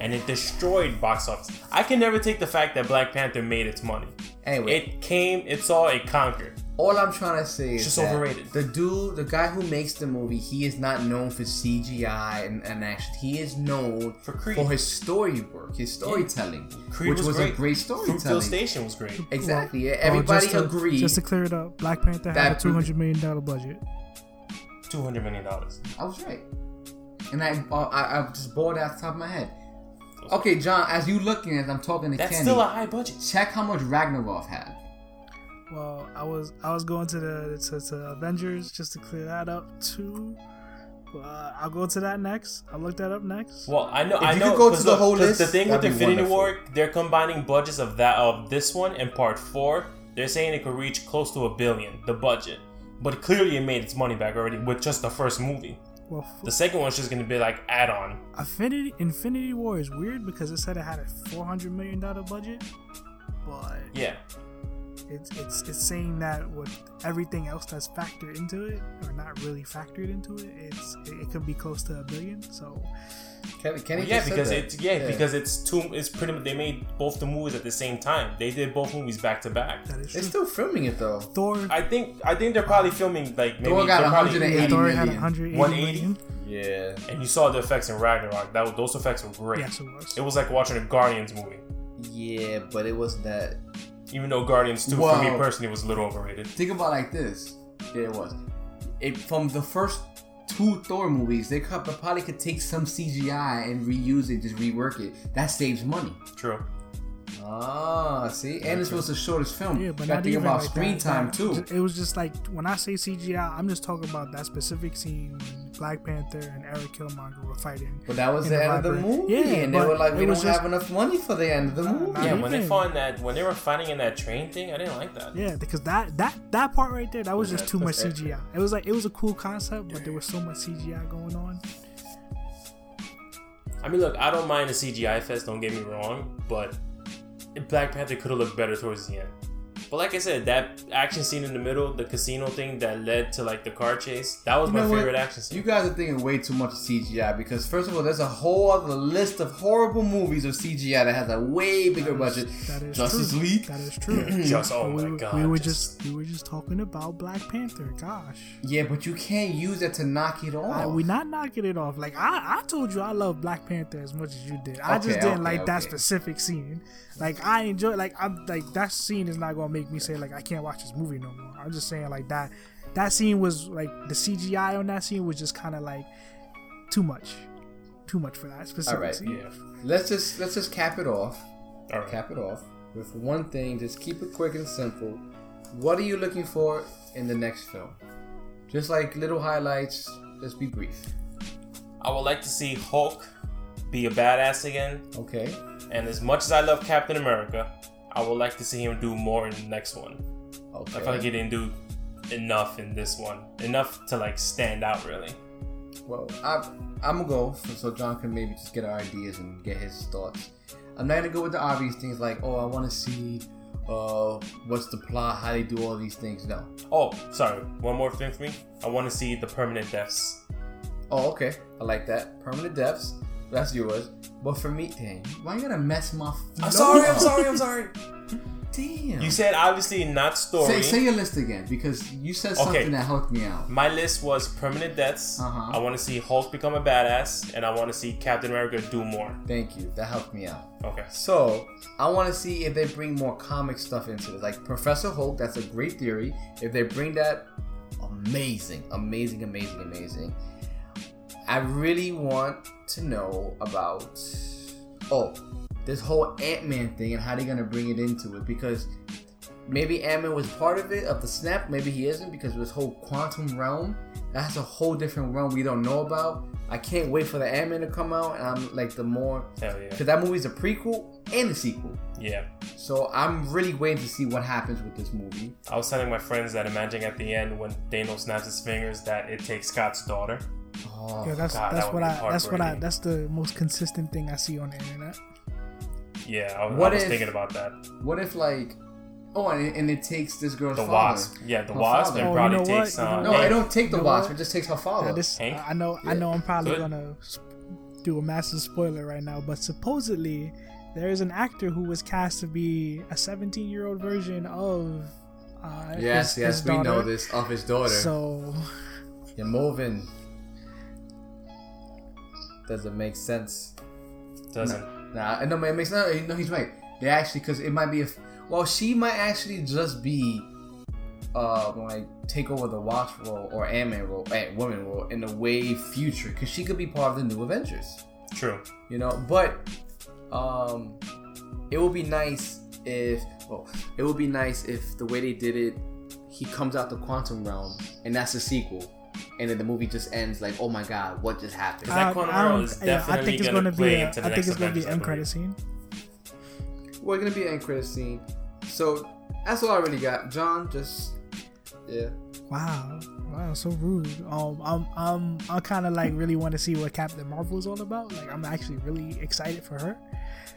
and it destroyed box office. I can never take the fact that Black Panther made its money. Anyway, It came, it saw, it conquered. All I'm trying to say is just that overrated. The dude, the guy who makes the movie, he is not known for CGI and, and action. He is known For Creed. for his story work, his storytelling, Creed which was, was, great. a great Fruitvale storytelling. Station was great. Exactly. Well, Everybody just to. Just to clear it up, Black Panther had a two hundred million dollar budget. Two hundred million dollars. I was right, and I uh, I, I just bored off the top of my head. Okay, John, as you looking as I'm talking to That's Kenny, still a high budget. check how much Ragnarok had. Well, I was I was going to the to, to Avengers just to clear that up too. Uh, I'll go to that next. I'll look that up next. Well, I know, If I you know. could go to 'cause the look, whole 'cause list, The thing with that'd be Infinity War, they're combining budgets of that of this one and Part Four. They're saying it could reach close to a billion, the budget. But clearly, it made its money back already with just the first movie. Well, The second one's just gonna be like add-on. Infinity Infinity War is weird because it said it had a four hundred million dollar budget, but Yeah, it's it's it's saying that with everything else that's factored into it or not really factored into it, it's it, it could be close to a billion. So Kenny, Kenny Well, yeah, because that. it's yeah, because it's two. It's pretty. much They made both the movies at the same time. They did both movies back to back. that is they're true. still filming it though. Thor I think. I think they're probably filming like maybe. Thor got they're probably- 180 Thor had million. 180 180? Yeah. And you saw the effects in Ragnarok. That was- those effects were great. Yes, it was. It was like watching a Guardians movie. Yeah, but it was that. Even though Guardians 2 for me personally was a little overrated. Think about it like this. Yeah, it was. It from the first two Thor movies, they could, probably could take some CGI and reuse it, just rework it. That saves money. True. Ah, see, and this was the shortest film. Yeah, but Got not think even about like screen that, time that- too. It was just like when I say CGI, I'm just talking about that specific scene when Black Panther and Eric Killmonger were fighting. But that was the the end of the movie, Yeah, and they were like, "We don't just- have enough money for the end of the movie." Yeah, you when they think- fought in that, when they were fighting in that train thing, I didn't like that. Yeah, because that that that part right there, that was just too much that's CGI. It was like it was a cool concept, but there was so much CGI going on. I mean, look, I don't mind the CGI fest. Don't get me wrong, but Black Panther could have looked better towards the end. But like I said, that action scene in the middle, the casino thing that led to like the car chase, that was You my know what? favorite action scene. You guys are thinking way too much of CGI because first of all, there's a whole other list of horrible movies of CGI that has a way bigger budget. That is Justice true. League. That is true. Just oh we, my god, we were just- just we were just talking about Black Panther. Gosh. Yeah, but you can't use that to knock it off. I, we not knocking it off. Like I, I told you, I love Black Panther as much as you did. I Okay, just didn't okay, like that specific scene. Like I enjoy, like I'm like that scene is not gonna make me say like I can't watch this movie no more. I'm just saying like that. That scene was like the CGI on that scene was just kind of like too much, too much for that specific All right. scene. yeah. let's just let's just cap it off. All right. Cap it off with one thing. Just keep it quick and simple. What are you looking for in the next film? Just like little highlights. Just be brief. I would like to see Hulk be a badass again. Okay. And as much as I love Captain America, I would like to see him do more in the next one. Okay. I feel like he didn't do enough in this one. Enough to like stand out really. Well, I, I'm gonna go so, so John can maybe just get our ideas and get his thoughts. I'm not gonna go with the obvious things like, oh, I want to see, uh, what's the plot, how they do all these things. No. Oh, sorry. One more thing for me. I want to see the permanent deaths. Oh, okay. I like that. Permanent deaths. That's yours. But for me, damn, why you gotta mess my? I'm flow sorry. I'm sorry. I'm sorry. Damn. You said obviously not story. say, say your list again because you said something Okay. that helped me out. My list was permanent deaths. Uh-huh. I want to see Hulk become a badass, and I want to see Captain America do more. Thank you. That helped me out. Okay. So I want to see if they bring more comic stuff into it, like Professor Hulk. That's a great theory. If they bring that, amazing, amazing, amazing, amazing. I really want to know about oh this whole Ant Man thing and how they're gonna bring it into it because maybe Ant Man was part of it of the snap, maybe he isn't because this whole quantum realm that's a whole different realm we don't know about. I can't wait for the Ant Man to come out and I'm like the more Hell yeah. because that movie's a prequel and a sequel. Yeah. So I'm really waiting to see what happens with this movie. I was telling my friends that imagining at the end when Daniel snaps his fingers that it takes Scott's daughter. Oh, Yeah, that's God, that's would what I that's what I that's the most consistent thing I see on the internet. Yeah, I, was- What I was if- thinking about that. what if like, oh, and it, and it takes this girl's The father. Wasp. Yeah, the Her Wasp father. and Oh, you know what? takes You uh, No, what? I don't take the You know Wasp. what? It just takes her father. Yeah, this Hank? I know I know I'm probably Good. gonna sp- do a massive spoiler right now, but supposedly there is an actor who was cast to be a 17 year old version of. Uh, yes, his, yes, his we know this of his daughter. So You're moving. Doesn't make sense. Doesn't. Nah, no, it makes no. No, he's right. They actually, because it might be a. Well, she might actually just be, uh, like take over the Wasp role or Ant Man role, Ant Woman role in the way future, because she could be part of the new Avengers. True. You know, but um, it would be nice if. Well, it would be nice if the way they did it, he comes out the quantum realm, and that's a sequel. And then the movie just ends like, oh my god, what just happened? That uh, I, I is Yeah, I think it's gonna gonna be. play A, into I think it's gonna be an end credit scene. We're gonna be an end credit scene. So that's all I really got. John, just yeah. Wow, wow, so rude. Um, I'm, I'm, I kind of like really want to see what Captain Marvel is all about. Like, I'm actually really excited for her.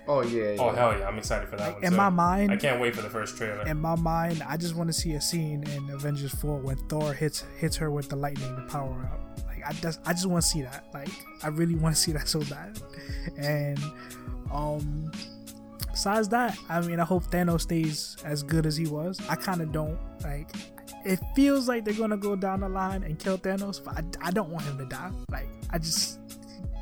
Oh yeah. yeah. Oh hell yeah, I'm excited for that one. in too. my mind, I can't wait for the first trailer. in my mind, I just want to see a scene in Avengers 4 when Thor hits hits her with the lightning to power up. Like I just I just want to see that. Like I really want to see that so bad. And um besides that, I mean I hope Thanos stays as good as he was. I kind of don't like it feels like they're going to go down the line and kill Thanos, but I, I don't want him to die. Like I just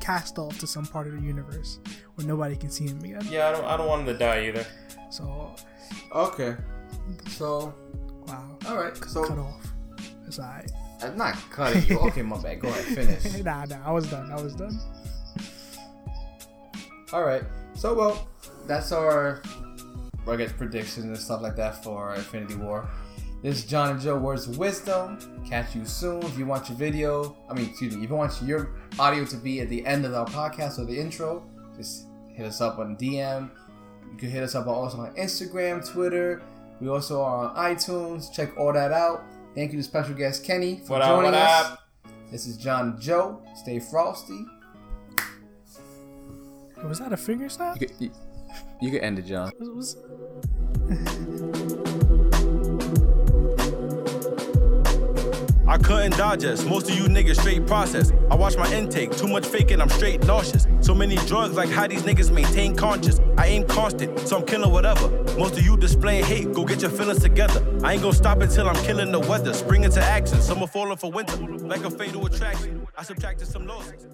cast off to some part of the universe where nobody can see him again. yeah, I don't. I don't want him to die either. So, Okay. So wow. all right. so cut off. It's alright. I'm not cutting you. Okay, my bad. Go ahead, finish. nah, nah, I was done. I was done. All right. So well, that's our I guess predictions and stuff like that for Infinity War. This is John and Joe Words of Wisdom. Catch you soon. If you want your video, I mean, excuse me, if you want your audio to be at the end of our podcast or the intro, just hit us up on DM. You can hit us up also on Instagram, Twitter. We also are on iTunes. Check all that out. Thank you to special guest Kenny for What up, joining what us. up? This is John and Joe. Stay frosty. Oh, was that a finger snap? You can, you, you can end it, John. I couldn't digest. Most of you niggas straight process. I watch my intake, too much faking, I'm straight nauseous. So many drugs, like how these niggas maintain conscious. I aim constant, so I'm killing whatever. Most of you displaying hate, go get your feelings together. I ain't gonna stop until I'm killing the weather. Spring into action, summer falling for winter. Like a fatal attraction, I subtracted some losses.